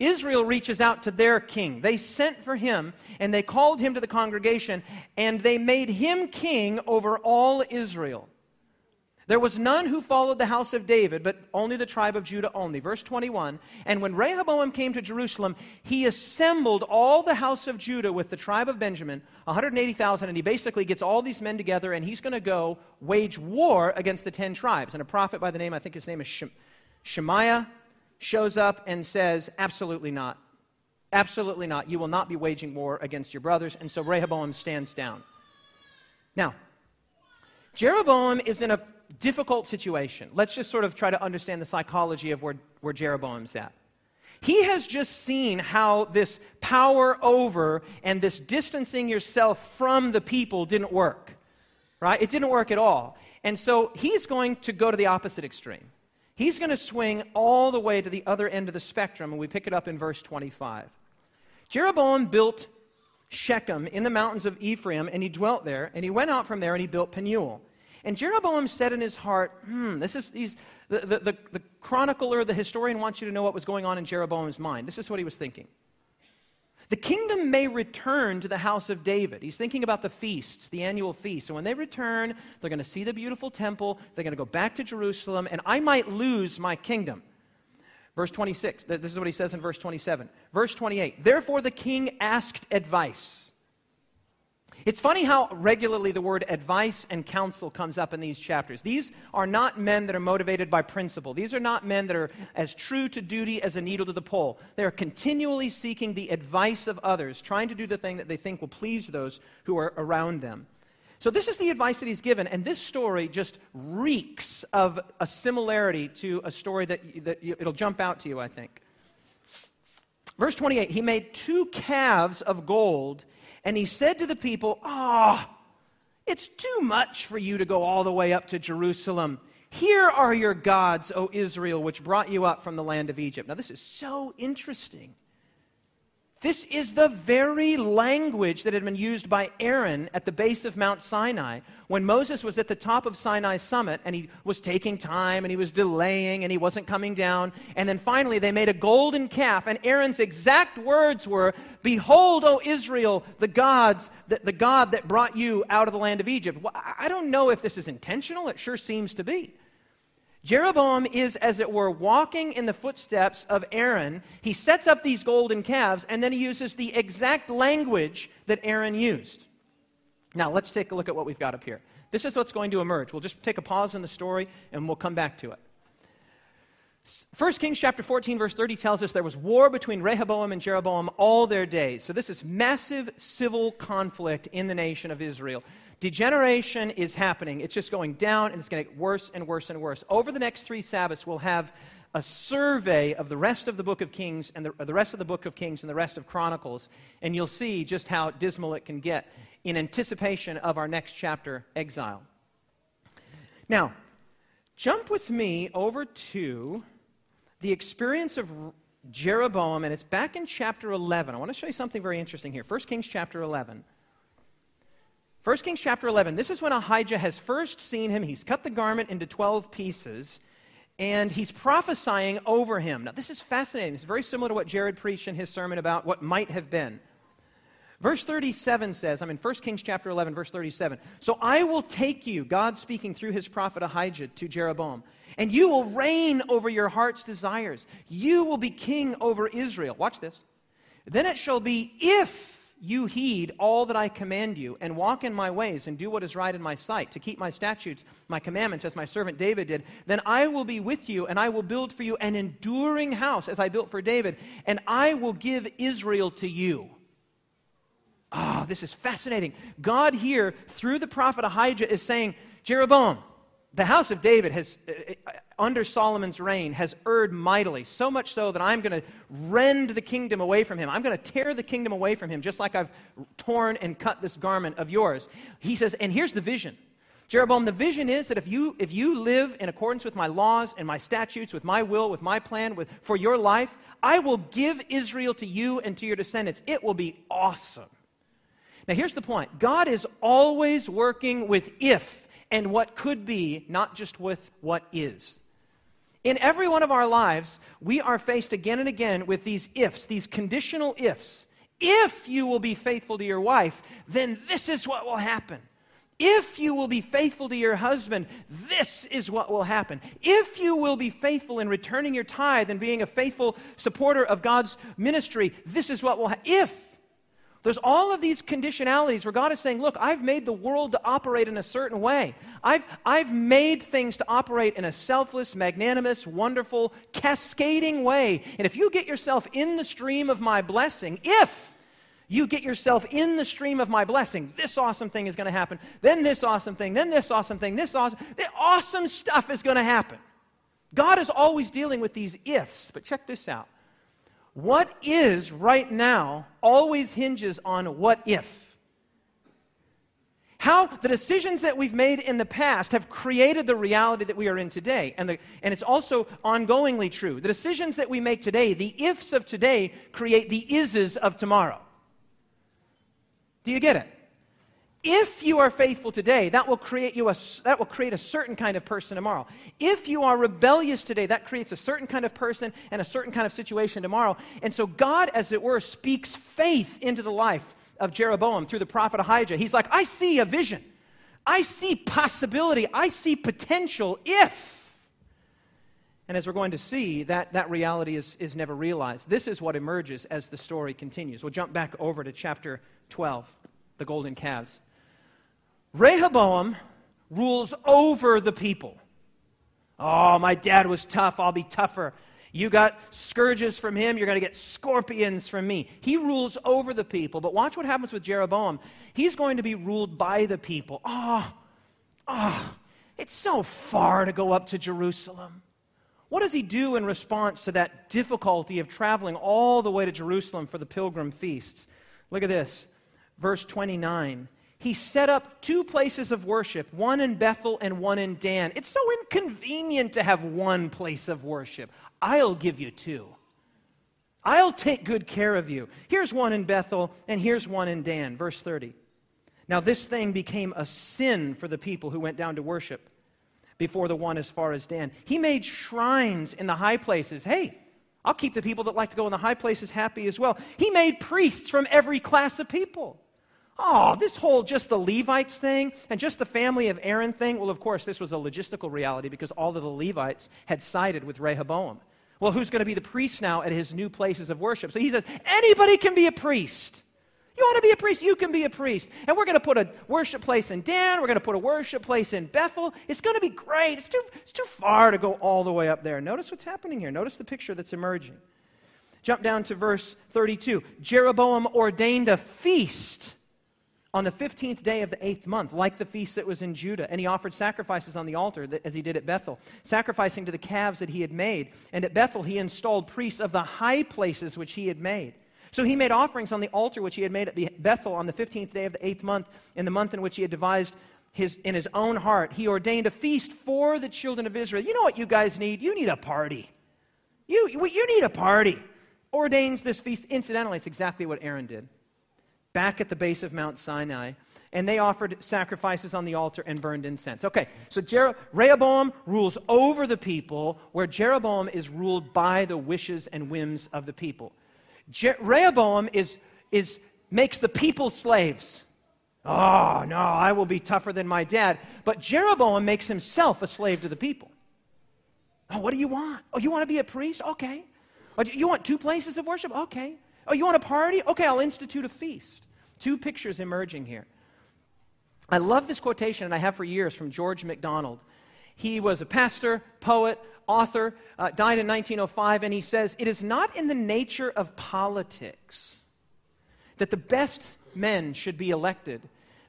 Israel reaches out to their king. They sent for him and they called him to the congregation and they made him king over all Israel. There was none who followed the house of David, but only the tribe of Judah only. Verse 21 And when Rehoboam came to Jerusalem, he assembled all the house of Judah with the tribe of Benjamin, 180,000, and he basically gets all these men together, and he's going to go wage war against the 10 tribes. And a prophet by the name, I think his name is Shem- Shemaiah, shows up and says, Absolutely not. Absolutely not. You will not be waging war against your brothers. And so Rehoboam stands down. Now, Jeroboam is in a difficult situation. Let's just sort of try to understand the psychology of where, where Jeroboam's at. He has just seen how this power over and this distancing yourself from the people didn't work, right? It didn't work at all. And so he's going to go to the opposite extreme. He's going to swing all the way to the other end of the spectrum, and we pick it up in verse 25. Jeroboam built Shechem in the mountains of Ephraim, and he dwelt there, and he went out from there and he built Penuel. And Jeroboam said in his heart, hmm, this is these, the, the, the, the chronicler, the historian wants you to know what was going on in Jeroboam's mind. This is what he was thinking. The kingdom may return to the house of David. He's thinking about the feasts, the annual feasts. And when they return, they're going to see the beautiful temple. They're going to go back to Jerusalem, and I might lose my kingdom. Verse 26, this is what he says in verse 27. Verse 28, therefore the king asked advice. It's funny how regularly the word advice and counsel comes up in these chapters. These are not men that are motivated by principle. These are not men that are as true to duty as a needle to the pole. They are continually seeking the advice of others, trying to do the thing that they think will please those who are around them. So, this is the advice that he's given, and this story just reeks of a similarity to a story that, that you, it'll jump out to you, I think. Verse 28 He made two calves of gold and he said to the people, Ah, oh, it's too much for you to go all the way up to Jerusalem. Here are your gods, O Israel, which brought you up from the land of Egypt. Now, this is so interesting. This is the very language that had been used by Aaron at the base of Mount Sinai when Moses was at the top of Sinai summit and he was taking time and he was delaying and he wasn't coming down. And then finally they made a golden calf, and Aaron's exact words were, Behold, O Israel, the gods, the, the God that brought you out of the land of Egypt. Well, I don't know if this is intentional, it sure seems to be. Jeroboam is, as it were, walking in the footsteps of Aaron. He sets up these golden calves, and then he uses the exact language that Aaron used. Now, let's take a look at what we've got up here. This is what's going to emerge. We'll just take a pause in the story, and we'll come back to it. 1 Kings chapter 14, verse 30 tells us there was war between Rehoboam and Jeroboam all their days. So, this is massive civil conflict in the nation of Israel. Degeneration is happening. It's just going down and it's going to get worse and worse and worse. Over the next three Sabbaths, we'll have a survey of the rest of the book of Kings and the, the rest of the book of Kings and the rest of Chronicles, and you'll see just how dismal it can get in anticipation of our next chapter, exile. Now, jump with me over to the experience of Jeroboam, and it's back in chapter 11. I want to show you something very interesting here. 1 Kings chapter 11. 1 Kings chapter 11. This is when Ahijah has first seen him. He's cut the garment into 12 pieces, and he's prophesying over him. Now, this is fascinating. It's very similar to what Jared preached in his sermon about what might have been. Verse 37 says, I'm in 1 Kings chapter 11, verse 37. So I will take you, God speaking through his prophet Ahijah to Jeroboam, and you will reign over your heart's desires. You will be king over Israel. Watch this. Then it shall be if you heed all that I command you and walk in my ways and do what is right in my sight, to keep my statutes, my commandments, as my servant David did, then I will be with you and I will build for you an enduring house as I built for David, and I will give Israel to you. Oh, this is fascinating. God here, through the prophet Ahijah, is saying, Jeroboam, the house of David has, uh, uh, under Solomon's reign, has erred mightily, so much so that I'm going to rend the kingdom away from him. I'm going to tear the kingdom away from him, just like I've torn and cut this garment of yours. He says, and here's the vision. Jeroboam, the vision is that if you, if you live in accordance with my laws and my statutes, with my will, with my plan with, for your life, I will give Israel to you and to your descendants. It will be awesome. Now, here's the point God is always working with if and what could be, not just with what is. In every one of our lives, we are faced again and again with these ifs, these conditional ifs. If you will be faithful to your wife, then this is what will happen. If you will be faithful to your husband, this is what will happen. If you will be faithful in returning your tithe and being a faithful supporter of God's ministry, this is what will happen. If there's all of these conditionalities where God is saying, Look, I've made the world to operate in a certain way. I've, I've made things to operate in a selfless, magnanimous, wonderful, cascading way. And if you get yourself in the stream of my blessing, if you get yourself in the stream of my blessing, this awesome thing is going to happen, then this awesome thing, then this awesome thing, this awesome, the awesome stuff is going to happen. God is always dealing with these ifs, but check this out. What is right now always hinges on what if. How the decisions that we've made in the past have created the reality that we are in today. And, the, and it's also ongoingly true. The decisions that we make today, the ifs of today, create the ises of tomorrow. Do you get it? If you are faithful today, that will create you a, that will create a certain kind of person tomorrow. If you are rebellious today, that creates a certain kind of person and a certain kind of situation tomorrow. And so God, as it were, speaks faith into the life of Jeroboam through the prophet Ahijah. He's like, I see a vision. I see possibility. I see potential if. And as we're going to see, that, that reality is, is never realized. This is what emerges as the story continues. We'll jump back over to chapter 12, the golden calves. Rehoboam rules over the people. Oh, my dad was tough. I'll be tougher. You got scourges from him. You're going to get scorpions from me. He rules over the people. But watch what happens with Jeroboam. He's going to be ruled by the people. Oh, oh, it's so far to go up to Jerusalem. What does he do in response to that difficulty of traveling all the way to Jerusalem for the pilgrim feasts? Look at this. Verse 29 he set up two places of worship, one in Bethel and one in Dan. It's so inconvenient to have one place of worship. I'll give you two. I'll take good care of you. Here's one in Bethel, and here's one in Dan. Verse 30. Now, this thing became a sin for the people who went down to worship before the one as far as Dan. He made shrines in the high places. Hey, I'll keep the people that like to go in the high places happy as well. He made priests from every class of people. Oh, this whole just the Levites thing and just the family of Aaron thing. Well, of course, this was a logistical reality because all of the Levites had sided with Rehoboam. Well, who's going to be the priest now at his new places of worship? So he says, anybody can be a priest. You want to be a priest? You can be a priest. And we're going to put a worship place in Dan. We're going to put a worship place in Bethel. It's going to be great. It's too, it's too far to go all the way up there. Notice what's happening here. Notice the picture that's emerging. Jump down to verse 32. Jeroboam ordained a feast on the 15th day of the eighth month, like the feast that was in Judah. And he offered sacrifices on the altar that, as he did at Bethel, sacrificing to the calves that he had made. And at Bethel, he installed priests of the high places which he had made. So he made offerings on the altar which he had made at Bethel on the 15th day of the eighth month, in the month in which he had devised his, in his own heart, he ordained a feast for the children of Israel. You know what you guys need? You need a party. You, you need a party. Ordains this feast. Incidentally, it's exactly what Aaron did. Back at the base of Mount Sinai, and they offered sacrifices on the altar and burned incense. Okay, so Jer- Rehoboam rules over the people, where Jeroboam is ruled by the wishes and whims of the people. Je- Rehoboam is, is, makes the people slaves. Oh, no, I will be tougher than my dad. But Jeroboam makes himself a slave to the people. Oh, what do you want? Oh, you want to be a priest? Okay. Oh, you want two places of worship? Okay. Oh, you want a party? Okay, I'll institute a feast. Two pictures emerging here. I love this quotation, and I have for years from George MacDonald. He was a pastor, poet, author, uh, died in 1905, and he says, It is not in the nature of politics that the best men should be elected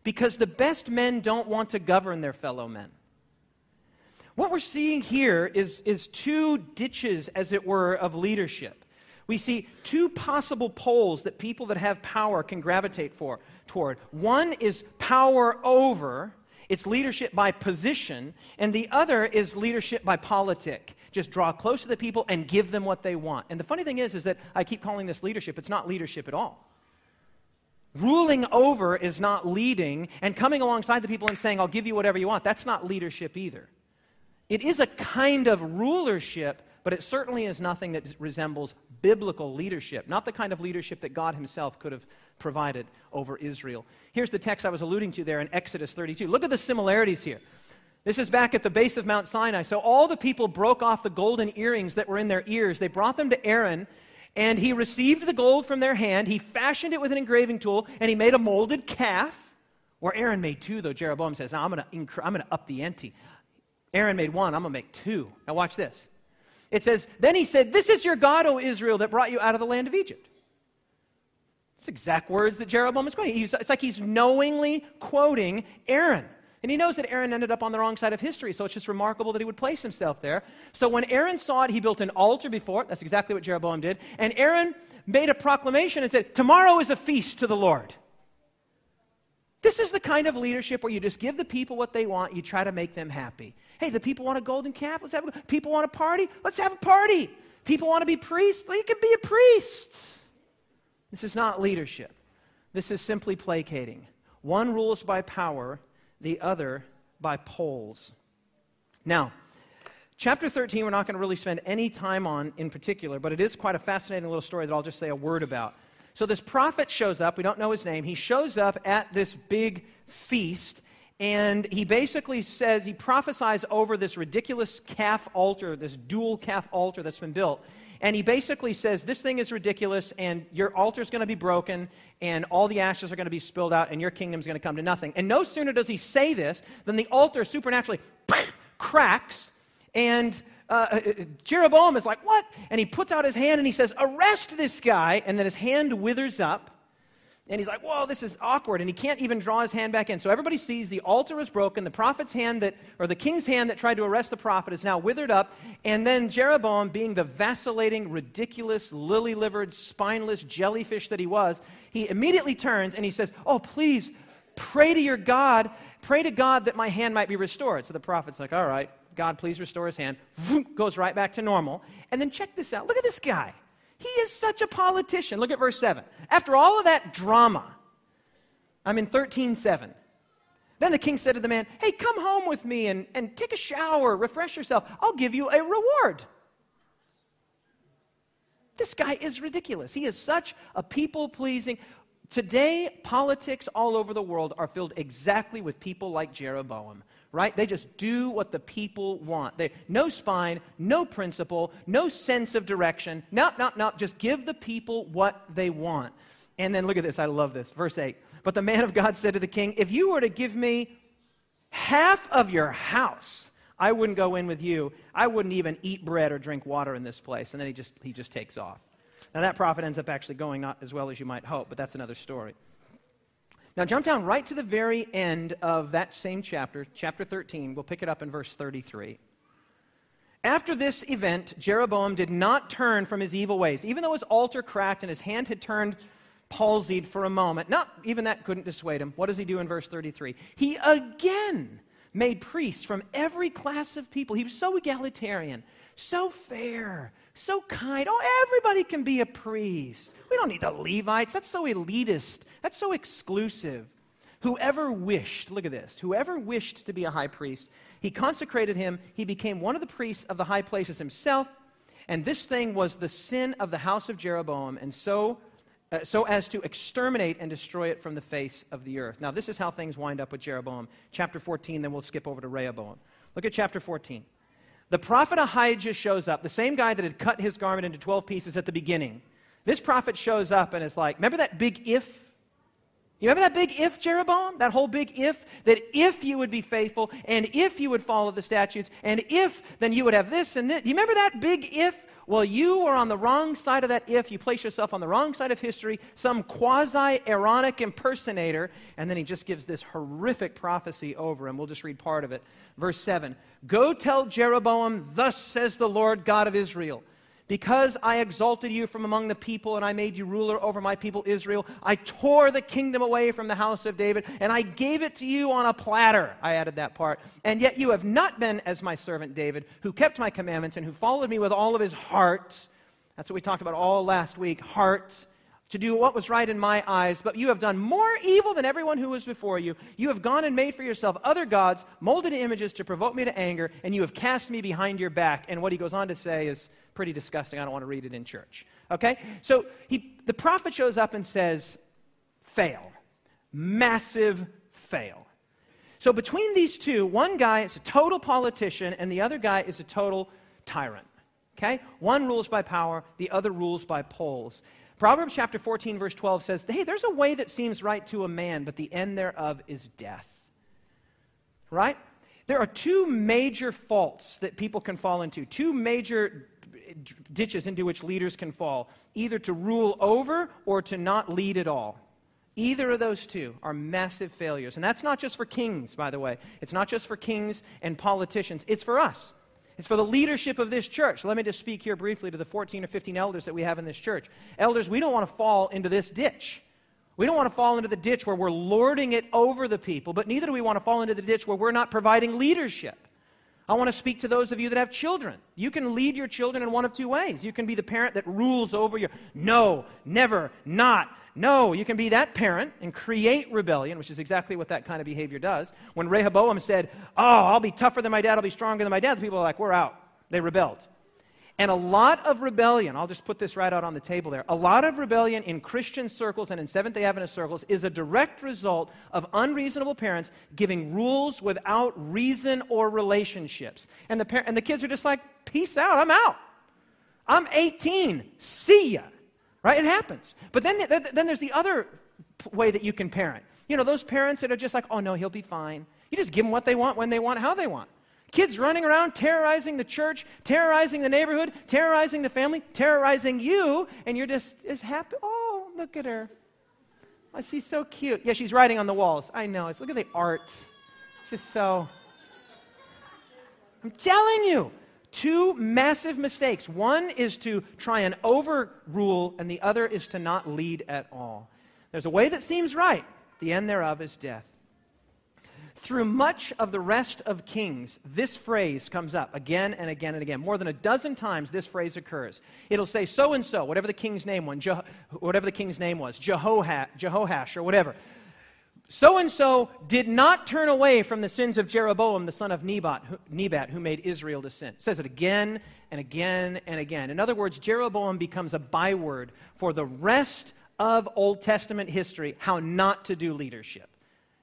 because the best men don't want to govern their fellow men. What we're seeing here is, is two ditches, as it were, of leadership. We see two possible poles that people that have power can gravitate for, toward. One is power over, it's leadership by position, and the other is leadership by politic. Just draw close to the people and give them what they want. And the funny thing is, is that I keep calling this leadership. It's not leadership at all. Ruling over is not leading, and coming alongside the people and saying, I'll give you whatever you want, that's not leadership either. It is a kind of rulership, but it certainly is nothing that resembles biblical leadership, not the kind of leadership that God Himself could have provided over Israel. Here's the text I was alluding to there in Exodus 32. Look at the similarities here. This is back at the base of Mount Sinai. So all the people broke off the golden earrings that were in their ears. They brought them to Aaron, and he received the gold from their hand. He fashioned it with an engraving tool, and he made a molded calf. Or Aaron made two, though. Jeroboam says, now I'm going to up the ante. Aaron made one, I'm going to make two. Now watch this. It says, Then he said, This is your God, O Israel, that brought you out of the land of Egypt. It's exact words that Jeroboam is quoting. He's, it's like he's knowingly quoting Aaron. And he knows that Aaron ended up on the wrong side of history, so it's just remarkable that he would place himself there. So when Aaron saw it, he built an altar before it. That's exactly what Jeroboam did. And Aaron made a proclamation and said, Tomorrow is a feast to the Lord. This is the kind of leadership where you just give the people what they want, you try to make them happy. Hey, the people want a golden calf? Let's have a people want a party? Let's have a party. People want to be priests? You can be a priest. This is not leadership. This is simply placating. One rules by power, the other by polls. Now, chapter 13, we're not going to really spend any time on in particular, but it is quite a fascinating little story that I'll just say a word about. So, this prophet shows up. We don't know his name. He shows up at this big feast, and he basically says, he prophesies over this ridiculous calf altar, this dual calf altar that's been built. And he basically says, This thing is ridiculous, and your altar's going to be broken, and all the ashes are going to be spilled out, and your kingdom's going to come to nothing. And no sooner does he say this than the altar supernaturally cracks, and uh, uh, Jeroboam is like, What? And he puts out his hand and he says, Arrest this guy. And then his hand withers up. And he's like, Whoa, this is awkward. And he can't even draw his hand back in. So everybody sees the altar is broken. The prophet's hand that, or the king's hand that tried to arrest the prophet is now withered up. And then Jeroboam, being the vacillating, ridiculous, lily livered, spineless jellyfish that he was, he immediately turns and he says, Oh, please, pray to your God. Pray to God that my hand might be restored. So the prophet's like, All right, God, please restore his hand. Goes right back to normal. And then check this out. Look at this guy. He is such a politician. Look at verse 7. After all of that drama, I'm in 13:7. Then the king said to the man, Hey, come home with me and, and take a shower, refresh yourself. I'll give you a reward. This guy is ridiculous. He is such a people pleasing. Today, politics all over the world are filled exactly with people like Jeroboam right? They just do what the people want. They, no spine, no principle, no sense of direction. No, no, no. Just give the people what they want. And then look at this. I love this. Verse 8. But the man of God said to the king, If you were to give me half of your house, I wouldn't go in with you. I wouldn't even eat bread or drink water in this place. And then he just, he just takes off. Now, that prophet ends up actually going not as well as you might hope, but that's another story. Now, jump down right to the very end of that same chapter, chapter 13. We'll pick it up in verse 33. After this event, Jeroboam did not turn from his evil ways. Even though his altar cracked and his hand had turned palsied for a moment. Not even that couldn't dissuade him. What does he do in verse 33? He again made priests from every class of people. He was so egalitarian, so fair, so kind. Oh, everybody can be a priest. We don't need the Levites. That's so elitist. That's so exclusive. Whoever wished, look at this, whoever wished to be a high priest, he consecrated him. He became one of the priests of the high places himself. And this thing was the sin of the house of Jeroboam, and so, uh, so as to exterminate and destroy it from the face of the earth. Now, this is how things wind up with Jeroboam. Chapter 14, then we'll skip over to Rehoboam. Look at chapter 14. The prophet Ahijah shows up, the same guy that had cut his garment into 12 pieces at the beginning. This prophet shows up and is like, Remember that big if? You remember that big if, Jeroboam? That whole big if? That if you would be faithful, and if you would follow the statutes, and if, then you would have this and this. You remember that big if? Well, you are on the wrong side of that if. You place yourself on the wrong side of history, some quasi Aaronic impersonator, and then he just gives this horrific prophecy over him. We'll just read part of it. Verse 7 Go tell Jeroboam, Thus says the Lord God of Israel. Because I exalted you from among the people and I made you ruler over my people Israel, I tore the kingdom away from the house of David and I gave it to you on a platter. I added that part. And yet you have not been as my servant David, who kept my commandments and who followed me with all of his heart. That's what we talked about all last week heart to do what was right in my eyes, but you have done more evil than everyone who was before you. You have gone and made for yourself other gods, molded images to provoke me to anger, and you have cast me behind your back. And what he goes on to say is pretty disgusting. I don't want to read it in church. Okay? So he, the prophet shows up and says, fail. Massive fail. So between these two, one guy is a total politician, and the other guy is a total tyrant. Okay? One rules by power, the other rules by polls. Proverbs chapter 14, verse 12 says, Hey, there's a way that seems right to a man, but the end thereof is death. Right? There are two major faults that people can fall into, two major ditches into which leaders can fall either to rule over or to not lead at all. Either of those two are massive failures. And that's not just for kings, by the way. It's not just for kings and politicians, it's for us. It's for the leadership of this church. Let me just speak here briefly to the 14 or 15 elders that we have in this church. Elders, we don't want to fall into this ditch. We don't want to fall into the ditch where we're lording it over the people, but neither do we want to fall into the ditch where we're not providing leadership. I want to speak to those of you that have children. You can lead your children in one of two ways. You can be the parent that rules over your no, never, not, no, you can be that parent and create rebellion, which is exactly what that kind of behavior does. When Rehoboam said, Oh, I'll be tougher than my dad, I'll be stronger than my dad, the people are like, We're out. They rebelled. And a lot of rebellion, I'll just put this right out on the table there. A lot of rebellion in Christian circles and in Seventh day Adventist circles is a direct result of unreasonable parents giving rules without reason or relationships. And the, par- and the kids are just like, peace out, I'm out. I'm 18, see ya. Right? It happens. But then, then there's the other way that you can parent. You know, those parents that are just like, oh no, he'll be fine. You just give them what they want, when they want, how they want. Kids running around terrorizing the church, terrorizing the neighborhood, terrorizing the family, terrorizing you, and you're just as happy. Oh, look at her. Oh, she's so cute. Yeah, she's writing on the walls. I know. It's look at the art. It's just so. I'm telling you, two massive mistakes. One is to try and overrule, and the other is to not lead at all. There's a way that seems right, the end thereof is death. Through much of the rest of Kings, this phrase comes up again and again and again. More than a dozen times, this phrase occurs. It'll say so and so, whatever the king's name was, whatever the king's name was, Jehoash or whatever so and so did not turn away from the sins of Jeroboam, the son of Nebat who, Nebat, who made Israel to sin. It says it again and again and again. In other words, Jeroboam becomes a byword for the rest of Old Testament history, how not to do leadership.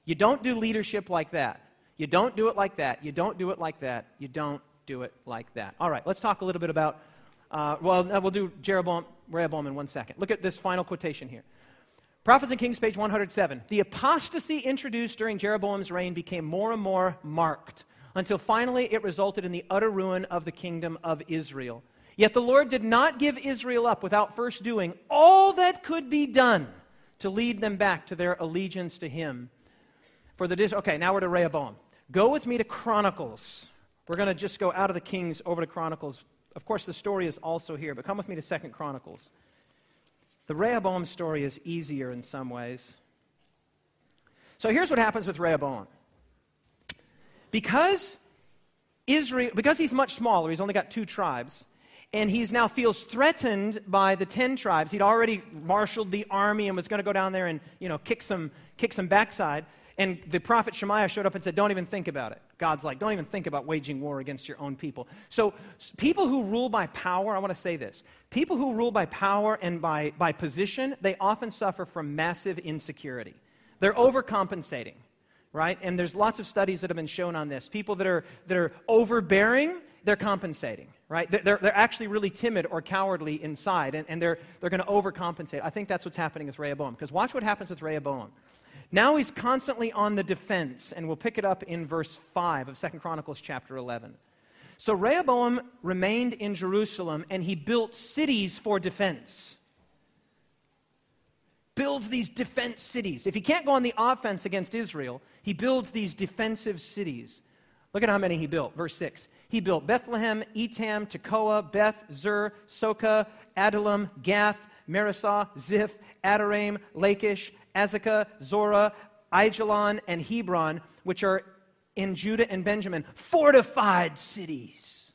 You don't do leadership like that. You don't do it like that. You don't do it like that. You don't do it like that. All right, let's talk a little bit about, uh, well, we'll do Jeroboam, Rehoboam in one second. Look at this final quotation here. Prophets and Kings, page 107. The apostasy introduced during Jeroboam's reign became more and more marked until finally it resulted in the utter ruin of the kingdom of Israel. Yet the Lord did not give Israel up without first doing all that could be done to lead them back to their allegiance to Him. For the dis- okay, now we're to Rehoboam. Go with me to Chronicles. We're going to just go out of the Kings over to Chronicles. Of course, the story is also here, but come with me to Second Chronicles. The Rehoboam story is easier in some ways. So here's what happens with Rehoboam. Because Israel, because he's much smaller, he's only got two tribes, and he now feels threatened by the ten tribes. He'd already marshaled the army and was going to go down there and you know kick some kick some backside. And the prophet Shemaiah showed up and said, Don't even think about it. God's like, Don't even think about waging war against your own people. So, people who rule by power, I want to say this people who rule by power and by, by position, they often suffer from massive insecurity. They're overcompensating, right? And there's lots of studies that have been shown on this. People that are, that are overbearing, they're compensating, right? They're, they're actually really timid or cowardly inside, and, and they're, they're going to overcompensate. I think that's what's happening with Rehoboam. Because watch what happens with Rehoboam. Now he's constantly on the defense, and we'll pick it up in verse 5 of 2 Chronicles chapter 11. So Rehoboam remained in Jerusalem, and he built cities for defense. Builds these defense cities. If he can't go on the offense against Israel, he builds these defensive cities. Look at how many he built. Verse 6. He built Bethlehem, Etam, Tekoa, Beth, Zur, Soka, Adullam, Gath, Maresah, Ziph, Adoraim, Lachish, Azekah, Zorah, Aijalon, and Hebron, which are in Judah and Benjamin, fortified cities.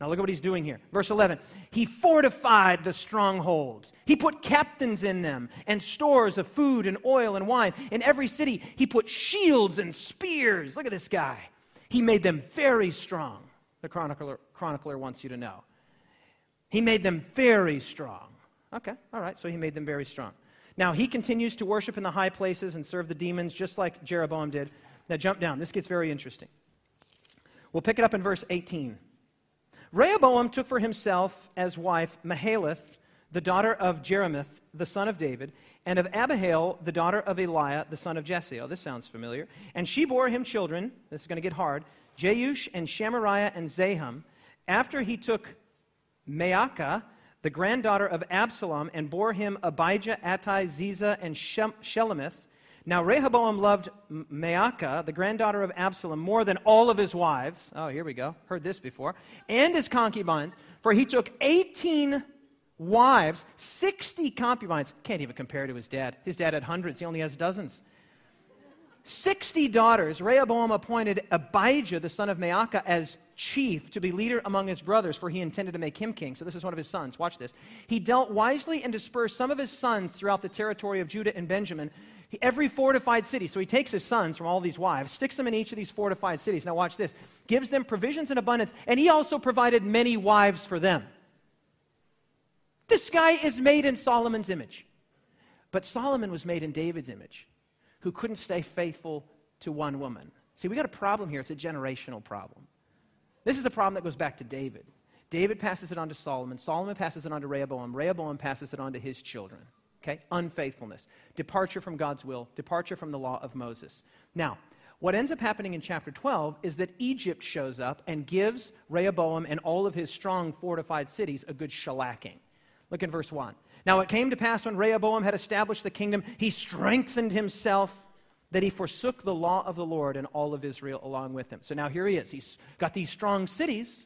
Now look at what he's doing here. Verse 11. He fortified the strongholds. He put captains in them and stores of food and oil and wine. In every city, he put shields and spears. Look at this guy. He made them very strong, the chronicler, chronicler wants you to know. He made them very strong. Okay, all right, so he made them very strong. Now, he continues to worship in the high places and serve the demons just like Jeroboam did. Now, jump down. This gets very interesting. We'll pick it up in verse 18. Rehoboam took for himself as wife Mahalath, the daughter of Jerimoth, the son of David, and of Abihail, the daughter of Eliab, the son of Jesse. Oh, this sounds familiar. And she bore him children. This is going to get hard. Jeush and Shamariah and Zaham. After he took Maacah, the granddaughter of Absalom, and bore him Abijah, Attai, Ziza, and Shelomith. Now Rehoboam loved Maacah, the granddaughter of Absalom, more than all of his wives. Oh, here we go. Heard this before. And his concubines, for he took 18 wives, 60 concubines. Can't even compare to his dad. His dad had hundreds, he only has dozens. 60 daughters. Rehoboam appointed Abijah, the son of Maacah, as chief to be leader among his brothers, for he intended to make him king. So this is one of his sons. Watch this. He dealt wisely and dispersed some of his sons throughout the territory of Judah and Benjamin, every fortified city. So he takes his sons from all these wives, sticks them in each of these fortified cities. Now watch this. Gives them provisions in abundance, and he also provided many wives for them. This guy is made in Solomon's image. But Solomon was made in David's image, who couldn't stay faithful to one woman. See, we got a problem here. It's a generational problem. This is a problem that goes back to David. David passes it on to Solomon. Solomon passes it on to Rehoboam. Rehoboam passes it on to his children. Okay? Unfaithfulness. Departure from God's will. Departure from the law of Moses. Now, what ends up happening in chapter 12 is that Egypt shows up and gives Rehoboam and all of his strong fortified cities a good shellacking. Look in verse 1. Now it came to pass when Rehoboam had established the kingdom, he strengthened himself that he forsook the law of the Lord and all of Israel along with him. So now here he is. He's got these strong cities,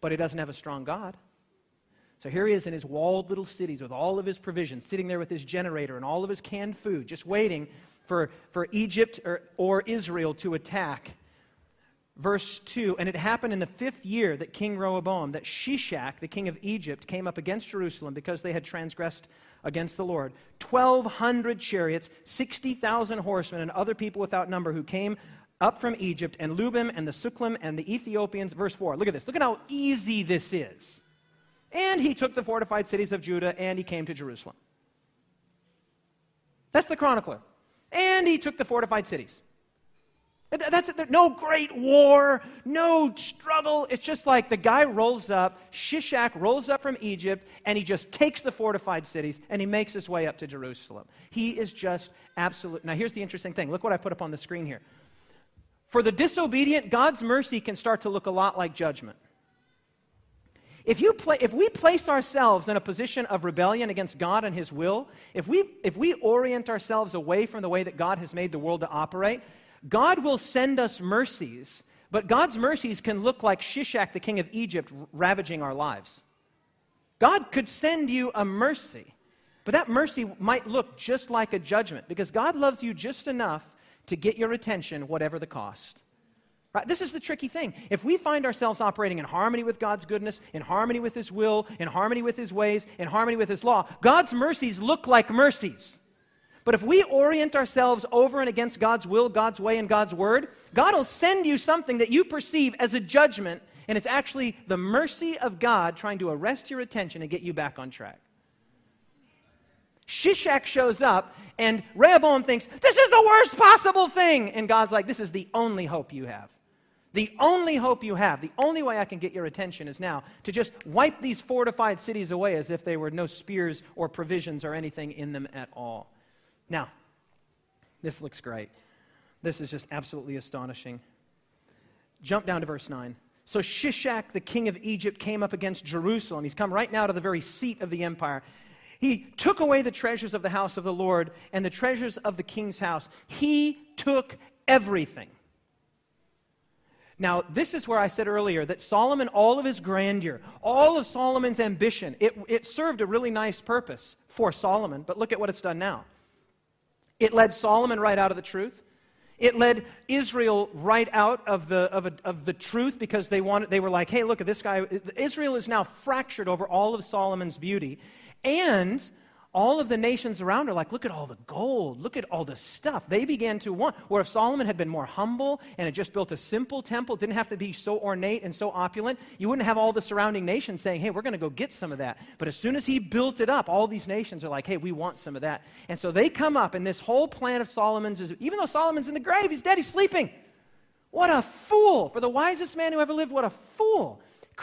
but he doesn't have a strong God. So here he is in his walled little cities with all of his provisions, sitting there with his generator and all of his canned food, just waiting for, for Egypt or, or Israel to attack. Verse 2 And it happened in the fifth year that King Rehoboam, that Shishak, the king of Egypt, came up against Jerusalem because they had transgressed against the Lord. 1,200 chariots, 60,000 horsemen, and other people without number who came up from Egypt, and Lubim and the Sukkim and the Ethiopians. Verse 4. Look at this. Look at how easy this is. And he took the fortified cities of Judah, and he came to Jerusalem. That's the chronicler. And he took the fortified cities. That's. No great war, no struggle. It's just like the guy rolls up, Shishak rolls up from Egypt, and he just takes the fortified cities and he makes his way up to Jerusalem. He is just absolute. Now, here's the interesting thing. Look what I put up on the screen here. For the disobedient, God's mercy can start to look a lot like judgment. If, you if we place ourselves in a position of rebellion against God and His will, if we, if we orient ourselves away from the way that God has made the world to operate, God will send us mercies, but God's mercies can look like Shishak, the king of Egypt, ravaging our lives. God could send you a mercy, But that mercy might look just like a judgment because God loves you just enough to get your attention, whatever the cost. Right? This is the tricky thing. If we find ourselves operating in harmony with God's goodness, in harmony with His will, in harmony with His ways, in harmony with His law, God's mercies look like mercies. But if we orient ourselves over and against God's will, God's way, and God's word, God will send you something that you perceive as a judgment, and it's actually the mercy of God trying to arrest your attention and get you back on track. Shishak shows up, and Rehoboam thinks, This is the worst possible thing. And God's like, This is the only hope you have. The only hope you have, the only way I can get your attention is now to just wipe these fortified cities away as if they were no spears or provisions or anything in them at all. Now, this looks great. This is just absolutely astonishing. Jump down to verse 9. So Shishak, the king of Egypt, came up against Jerusalem. He's come right now to the very seat of the empire. He took away the treasures of the house of the Lord and the treasures of the king's house. He took everything. Now, this is where I said earlier that Solomon, all of his grandeur, all of Solomon's ambition, it, it served a really nice purpose for Solomon, but look at what it's done now. It led Solomon right out of the truth. It led Israel right out of the, of, a, of the truth because they, wanted, they were like, hey, look at this guy. Israel is now fractured over all of Solomon's beauty. And all of the nations around are like, look at all the gold, look at all the stuff. They began to want. Or if Solomon had been more humble and had just built a simple temple, didn't have to be so ornate and so opulent, you wouldn't have all the surrounding nations saying, hey, we're going to go get some of that. But as soon as he built it up, all these nations are like, hey, we want some of that. And so they come up, and this whole plan of Solomon's is, even though Solomon's in the grave, he's dead, he's sleeping. What a fool. For the wisest man who ever lived, what a fool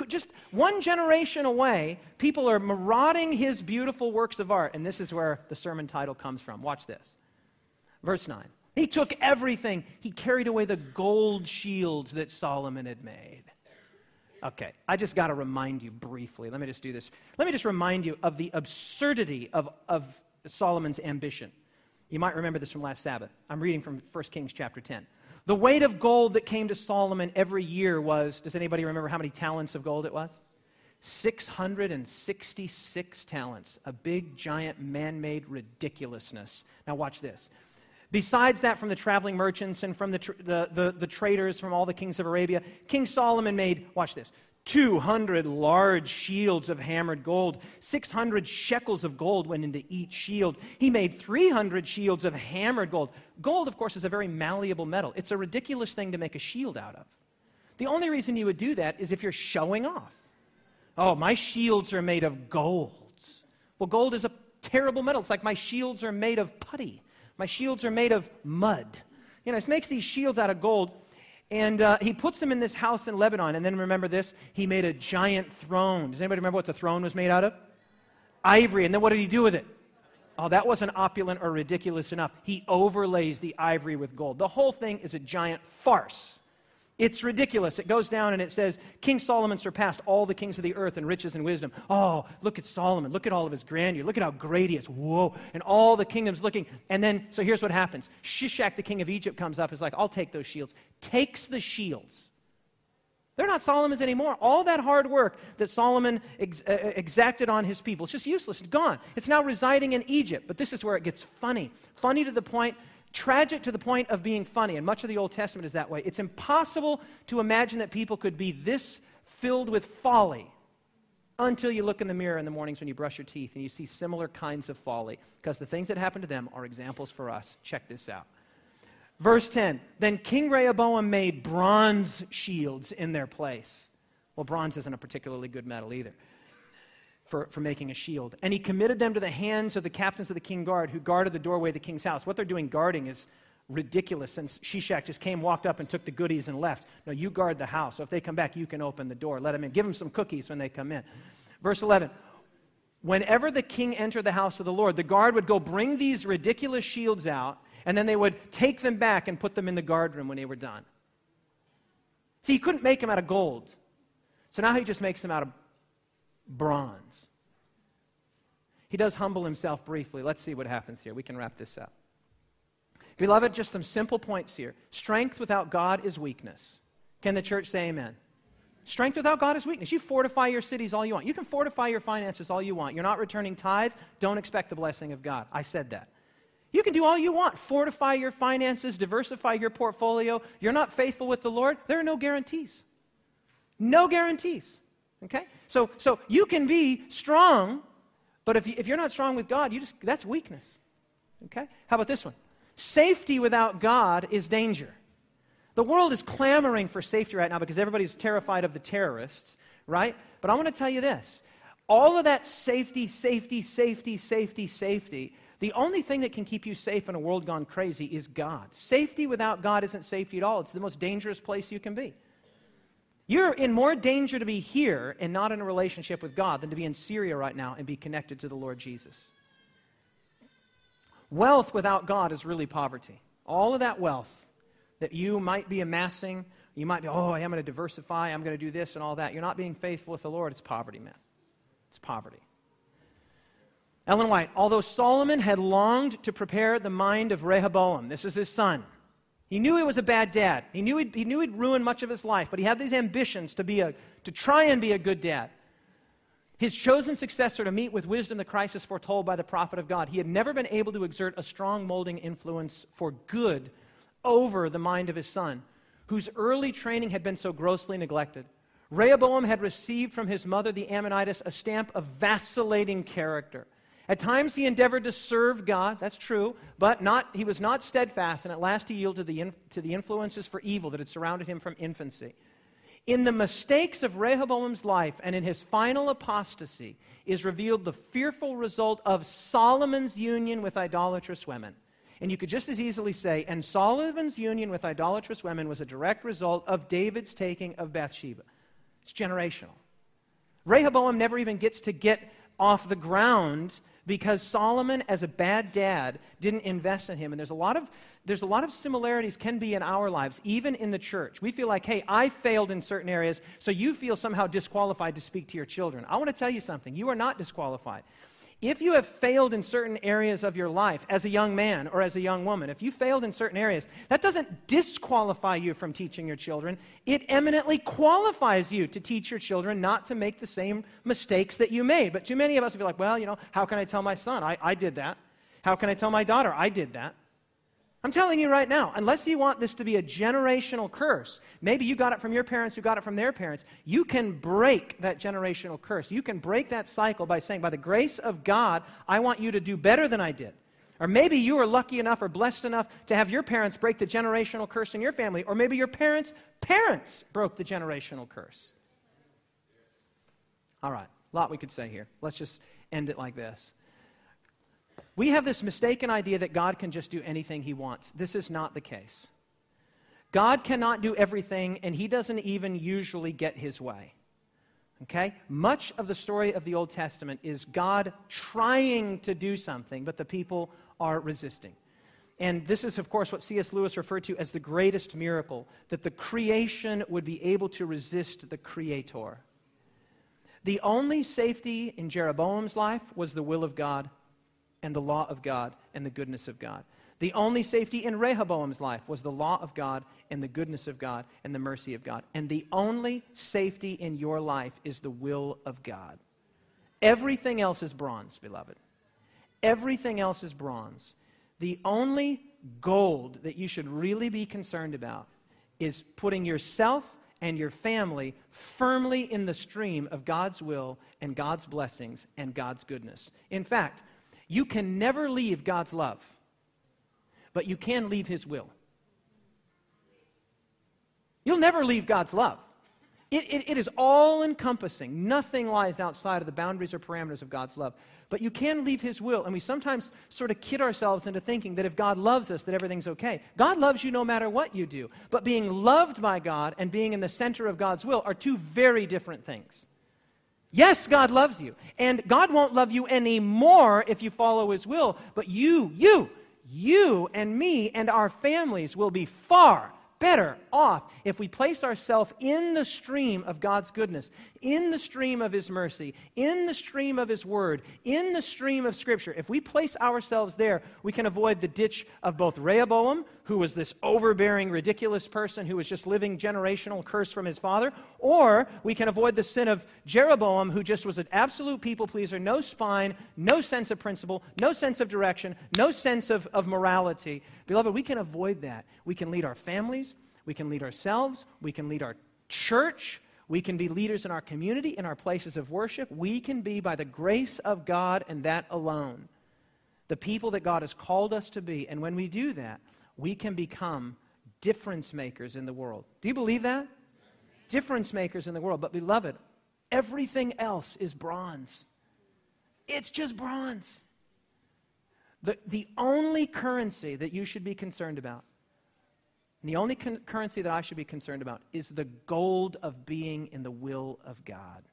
just one generation away, people are marauding his beautiful works of art. And this is where the sermon title comes from. Watch this. Verse 9. He took everything, he carried away the gold shields that Solomon had made. Okay, I just got to remind you briefly. Let me just do this. Let me just remind you of the absurdity of, of Solomon's ambition. You might remember this from last Sabbath. I'm reading from 1 Kings chapter 10. The weight of gold that came to Solomon every year was, does anybody remember how many talents of gold it was? 666 talents. A big, giant, man made ridiculousness. Now, watch this. Besides that, from the traveling merchants and from the, tr- the, the, the traders from all the kings of Arabia, King Solomon made, watch this, 200 large shields of hammered gold. 600 shekels of gold went into each shield. He made 300 shields of hammered gold. Gold, of course, is a very malleable metal. It's a ridiculous thing to make a shield out of. The only reason you would do that is if you're showing off. Oh, my shields are made of gold. Well, gold is a terrible metal. It's like my shields are made of putty, my shields are made of mud. You know, it makes these shields out of gold. And uh, he puts them in this house in Lebanon. And then remember this? He made a giant throne. Does anybody remember what the throne was made out of? Ivory. And then what did he do with it? Oh, that wasn't opulent or ridiculous enough. He overlays the ivory with gold. The whole thing is a giant farce. It's ridiculous. It goes down and it says, King Solomon surpassed all the kings of the earth in riches and wisdom. Oh, look at Solomon. Look at all of his grandeur. Look at how great he is. Whoa. And all the kingdoms looking. And then, so here's what happens Shishak, the king of Egypt, comes up, is like, I'll take those shields. Takes the shields. They're not Solomon's anymore. All that hard work that Solomon ex- uh, exacted on his people, it's just useless. It's gone. It's now residing in Egypt. But this is where it gets funny. Funny to the point tragic to the point of being funny, and much of the Old Testament is that way. It's impossible to imagine that people could be this filled with folly until you look in the mirror in the mornings when you brush your teeth and you see similar kinds of folly, because the things that happen to them are examples for us. Check this out. Verse 10 Then King Rehoboam made bronze shields in their place. Well, bronze isn't a particularly good metal either for, for making a shield. And he committed them to the hands of the captains of the king guard who guarded the doorway of the king's house. What they're doing guarding is ridiculous since Shishak just came, walked up, and took the goodies and left. No, you guard the house. So if they come back, you can open the door. Let them in. Give them some cookies when they come in. Verse 11. Whenever the king entered the house of the Lord, the guard would go bring these ridiculous shields out, and then they would take them back and put them in the guard room when they were done. See, he couldn't make them out of gold. So now he just makes them out of bronze. He does humble himself briefly. Let's see what happens here. We can wrap this up. Beloved, just some simple points here. Strength without God is weakness. Can the church say amen? Strength without God is weakness. You fortify your cities all you want. You can fortify your finances all you want. You're not returning tithe, don't expect the blessing of God. I said that. You can do all you want. Fortify your finances, diversify your portfolio. You're not faithful with the Lord, there are no guarantees. No guarantees. Okay? So, so you can be strong, but if, you, if you're not strong with God, you just, that's weakness. Okay? How about this one? Safety without God is danger. The world is clamoring for safety right now because everybody's terrified of the terrorists, right? But I want to tell you this all of that safety, safety, safety, safety, safety, the only thing that can keep you safe in a world gone crazy is God. Safety without God isn't safety at all. It's the most dangerous place you can be. You're in more danger to be here and not in a relationship with God than to be in Syria right now and be connected to the Lord Jesus. Wealth without God is really poverty. All of that wealth that you might be amassing, you might be, oh, I am going to diversify, I'm going to do this and all that. You're not being faithful with the Lord. It's poverty, man. It's poverty. Ellen White, although Solomon had longed to prepare the mind of Rehoboam, this is his son, he knew he was a bad dad. He knew he'd, he knew he'd ruined much of his life, but he had these ambitions to, be a, to try and be a good dad. His chosen successor to meet with wisdom the crisis foretold by the prophet of God. He had never been able to exert a strong molding influence for good over the mind of his son, whose early training had been so grossly neglected. Rehoboam had received from his mother, the Ammonitess, a stamp of vacillating character. At times he endeavored to serve God, that's true, but not, he was not steadfast, and at last he yielded to the, to the influences for evil that had surrounded him from infancy. In the mistakes of Rehoboam's life and in his final apostasy is revealed the fearful result of Solomon's union with idolatrous women. And you could just as easily say, and Solomon's union with idolatrous women was a direct result of David's taking of Bathsheba. It's generational. Rehoboam never even gets to get off the ground because Solomon, as a bad dad, didn't invest in him. And there's a lot of there's a lot of similarities can be in our lives, even in the church. We feel like, hey, I failed in certain areas, so you feel somehow disqualified to speak to your children. I want to tell you something. You are not disqualified. If you have failed in certain areas of your life as a young man or as a young woman, if you failed in certain areas, that doesn't disqualify you from teaching your children. It eminently qualifies you to teach your children not to make the same mistakes that you made. But too many of us feel like, well, you know, how can I tell my son? I, I did that. How can I tell my daughter? I did that. I'm telling you right now, unless you want this to be a generational curse, maybe you got it from your parents who got it from their parents, you can break that generational curse. You can break that cycle by saying, by the grace of God, I want you to do better than I did. Or maybe you were lucky enough or blessed enough to have your parents break the generational curse in your family. Or maybe your parents' parents broke the generational curse. All right, a lot we could say here. Let's just end it like this. We have this mistaken idea that God can just do anything he wants. This is not the case. God cannot do everything, and he doesn't even usually get his way. Okay? Much of the story of the Old Testament is God trying to do something, but the people are resisting. And this is, of course, what C.S. Lewis referred to as the greatest miracle that the creation would be able to resist the Creator. The only safety in Jeroboam's life was the will of God and the law of God and the goodness of God. The only safety in Rehoboam's life was the law of God and the goodness of God and the mercy of God. And the only safety in your life is the will of God. Everything else is bronze, beloved. Everything else is bronze. The only gold that you should really be concerned about is putting yourself and your family firmly in the stream of God's will and God's blessings and God's goodness. In fact, you can never leave God's love, but you can leave His will. You'll never leave God's love. It, it, it is all encompassing. Nothing lies outside of the boundaries or parameters of God's love. But you can leave His will. And we sometimes sort of kid ourselves into thinking that if God loves us, that everything's okay. God loves you no matter what you do. But being loved by God and being in the center of God's will are two very different things. Yes, God loves you. And God won't love you anymore if you follow His will. But you, you, you and me and our families will be far better off if we place ourselves in the stream of God's goodness, in the stream of His mercy, in the stream of His word, in the stream of Scripture, if we place ourselves there, we can avoid the ditch of both Rehoboam, who was this overbearing, ridiculous person who was just living generational curse from his father, or we can avoid the sin of Jeroboam, who just was an absolute people pleaser, no spine, no sense of principle, no sense of direction, no sense of, of morality. Beloved, we can avoid that. We can lead our families, we can lead ourselves, we can lead our church. We can be leaders in our community, in our places of worship. We can be, by the grace of God and that alone, the people that God has called us to be. And when we do that, we can become difference makers in the world. Do you believe that? Difference makers in the world. But, beloved, everything else is bronze. It's just bronze. The, the only currency that you should be concerned about the only con- currency that I should be concerned about is the gold of being in the will of God.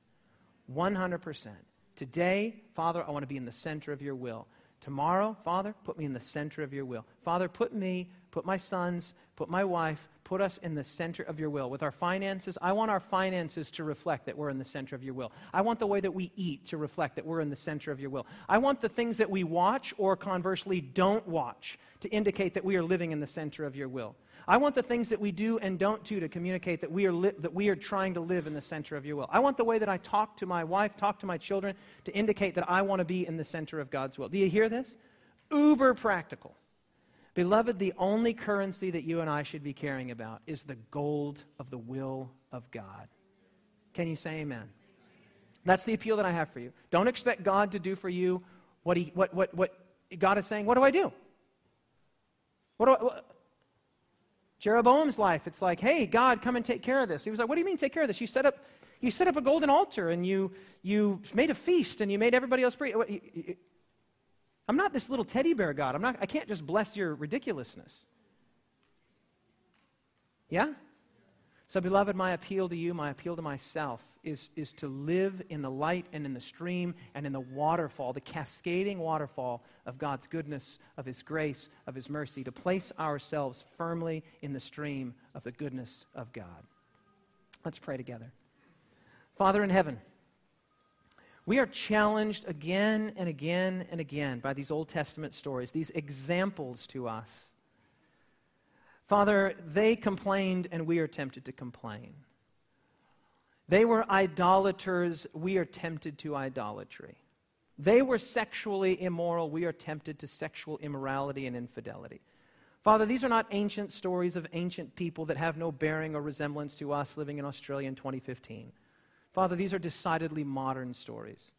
100%. Today, Father, I want to be in the center of your will. Tomorrow, Father, put me in the center of your will. Father, put me, put my sons, put my wife, put us in the center of your will. With our finances, I want our finances to reflect that we're in the center of your will. I want the way that we eat to reflect that we're in the center of your will. I want the things that we watch or conversely don't watch to indicate that we are living in the center of your will. I want the things that we do and don't do to communicate that we are, li- that we are trying to live in the center of your will. I want the way that I talk to my wife, talk to my children, to indicate that I want to be in the center of God's will. Do you hear this? Uber practical. Beloved, the only currency that you and I should be caring about is the gold of the will of God. Can you say amen? That's the appeal that I have for you. Don't expect God to do for you what, he, what, what, what God is saying. What do I do? What do I, what, Jeroboam's life, it's like, hey, God, come and take care of this. He was like, what do you mean take care of this? You set up, you set up a golden altar and you, you made a feast and you made everybody else free. I'm not this little teddy bear God. I'm not, I can't just bless your ridiculousness. Yeah? So, beloved, my appeal to you, my appeal to myself, is, is to live in the light and in the stream and in the waterfall, the cascading waterfall of God's goodness, of His grace, of His mercy, to place ourselves firmly in the stream of the goodness of God. Let's pray together. Father in heaven, we are challenged again and again and again by these Old Testament stories, these examples to us Father, they complained and we are tempted to complain. They were idolaters, we are tempted to idolatry. They were sexually immoral, we are tempted to sexual immorality and infidelity. Father, these are not ancient stories of ancient people that have no bearing or resemblance to us living in Australia in 2015. Father, these are decidedly modern stories.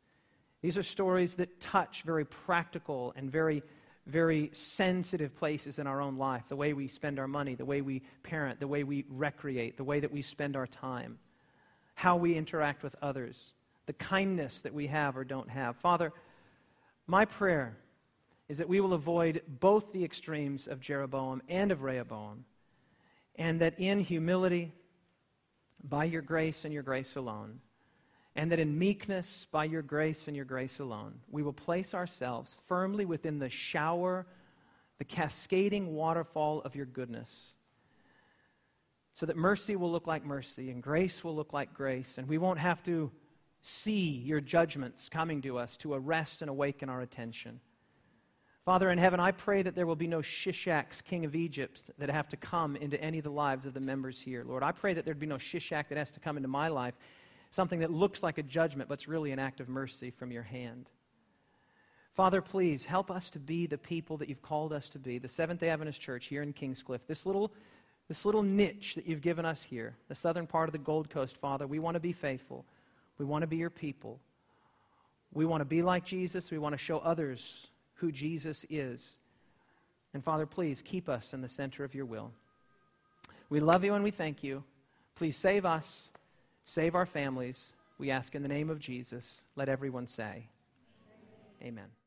These are stories that touch very practical and very very sensitive places in our own life the way we spend our money, the way we parent, the way we recreate, the way that we spend our time, how we interact with others, the kindness that we have or don't have. Father, my prayer is that we will avoid both the extremes of Jeroboam and of Rehoboam, and that in humility, by your grace and your grace alone, and that in meekness, by your grace and your grace alone, we will place ourselves firmly within the shower, the cascading waterfall of your goodness, so that mercy will look like mercy and grace will look like grace, and we won't have to see your judgments coming to us to arrest and awaken our attention. Father in heaven, I pray that there will be no Shishaks, king of Egypt, that have to come into any of the lives of the members here. Lord, I pray that there'd be no Shishak that has to come into my life something that looks like a judgment, but it's really an act of mercy from your hand. Father, please help us to be the people that you've called us to be, the Seventh day Adventist Church here in Kingscliff, this little, this little niche that you've given us here, the southern part of the Gold Coast, Father. We want to be faithful. We want to be your people. We want to be like Jesus. We want to show others who Jesus is. And Father, please keep us in the center of your will. We love you and we thank you. Please save us. Save our families. We ask in the name of Jesus. Let everyone say, Amen. Amen.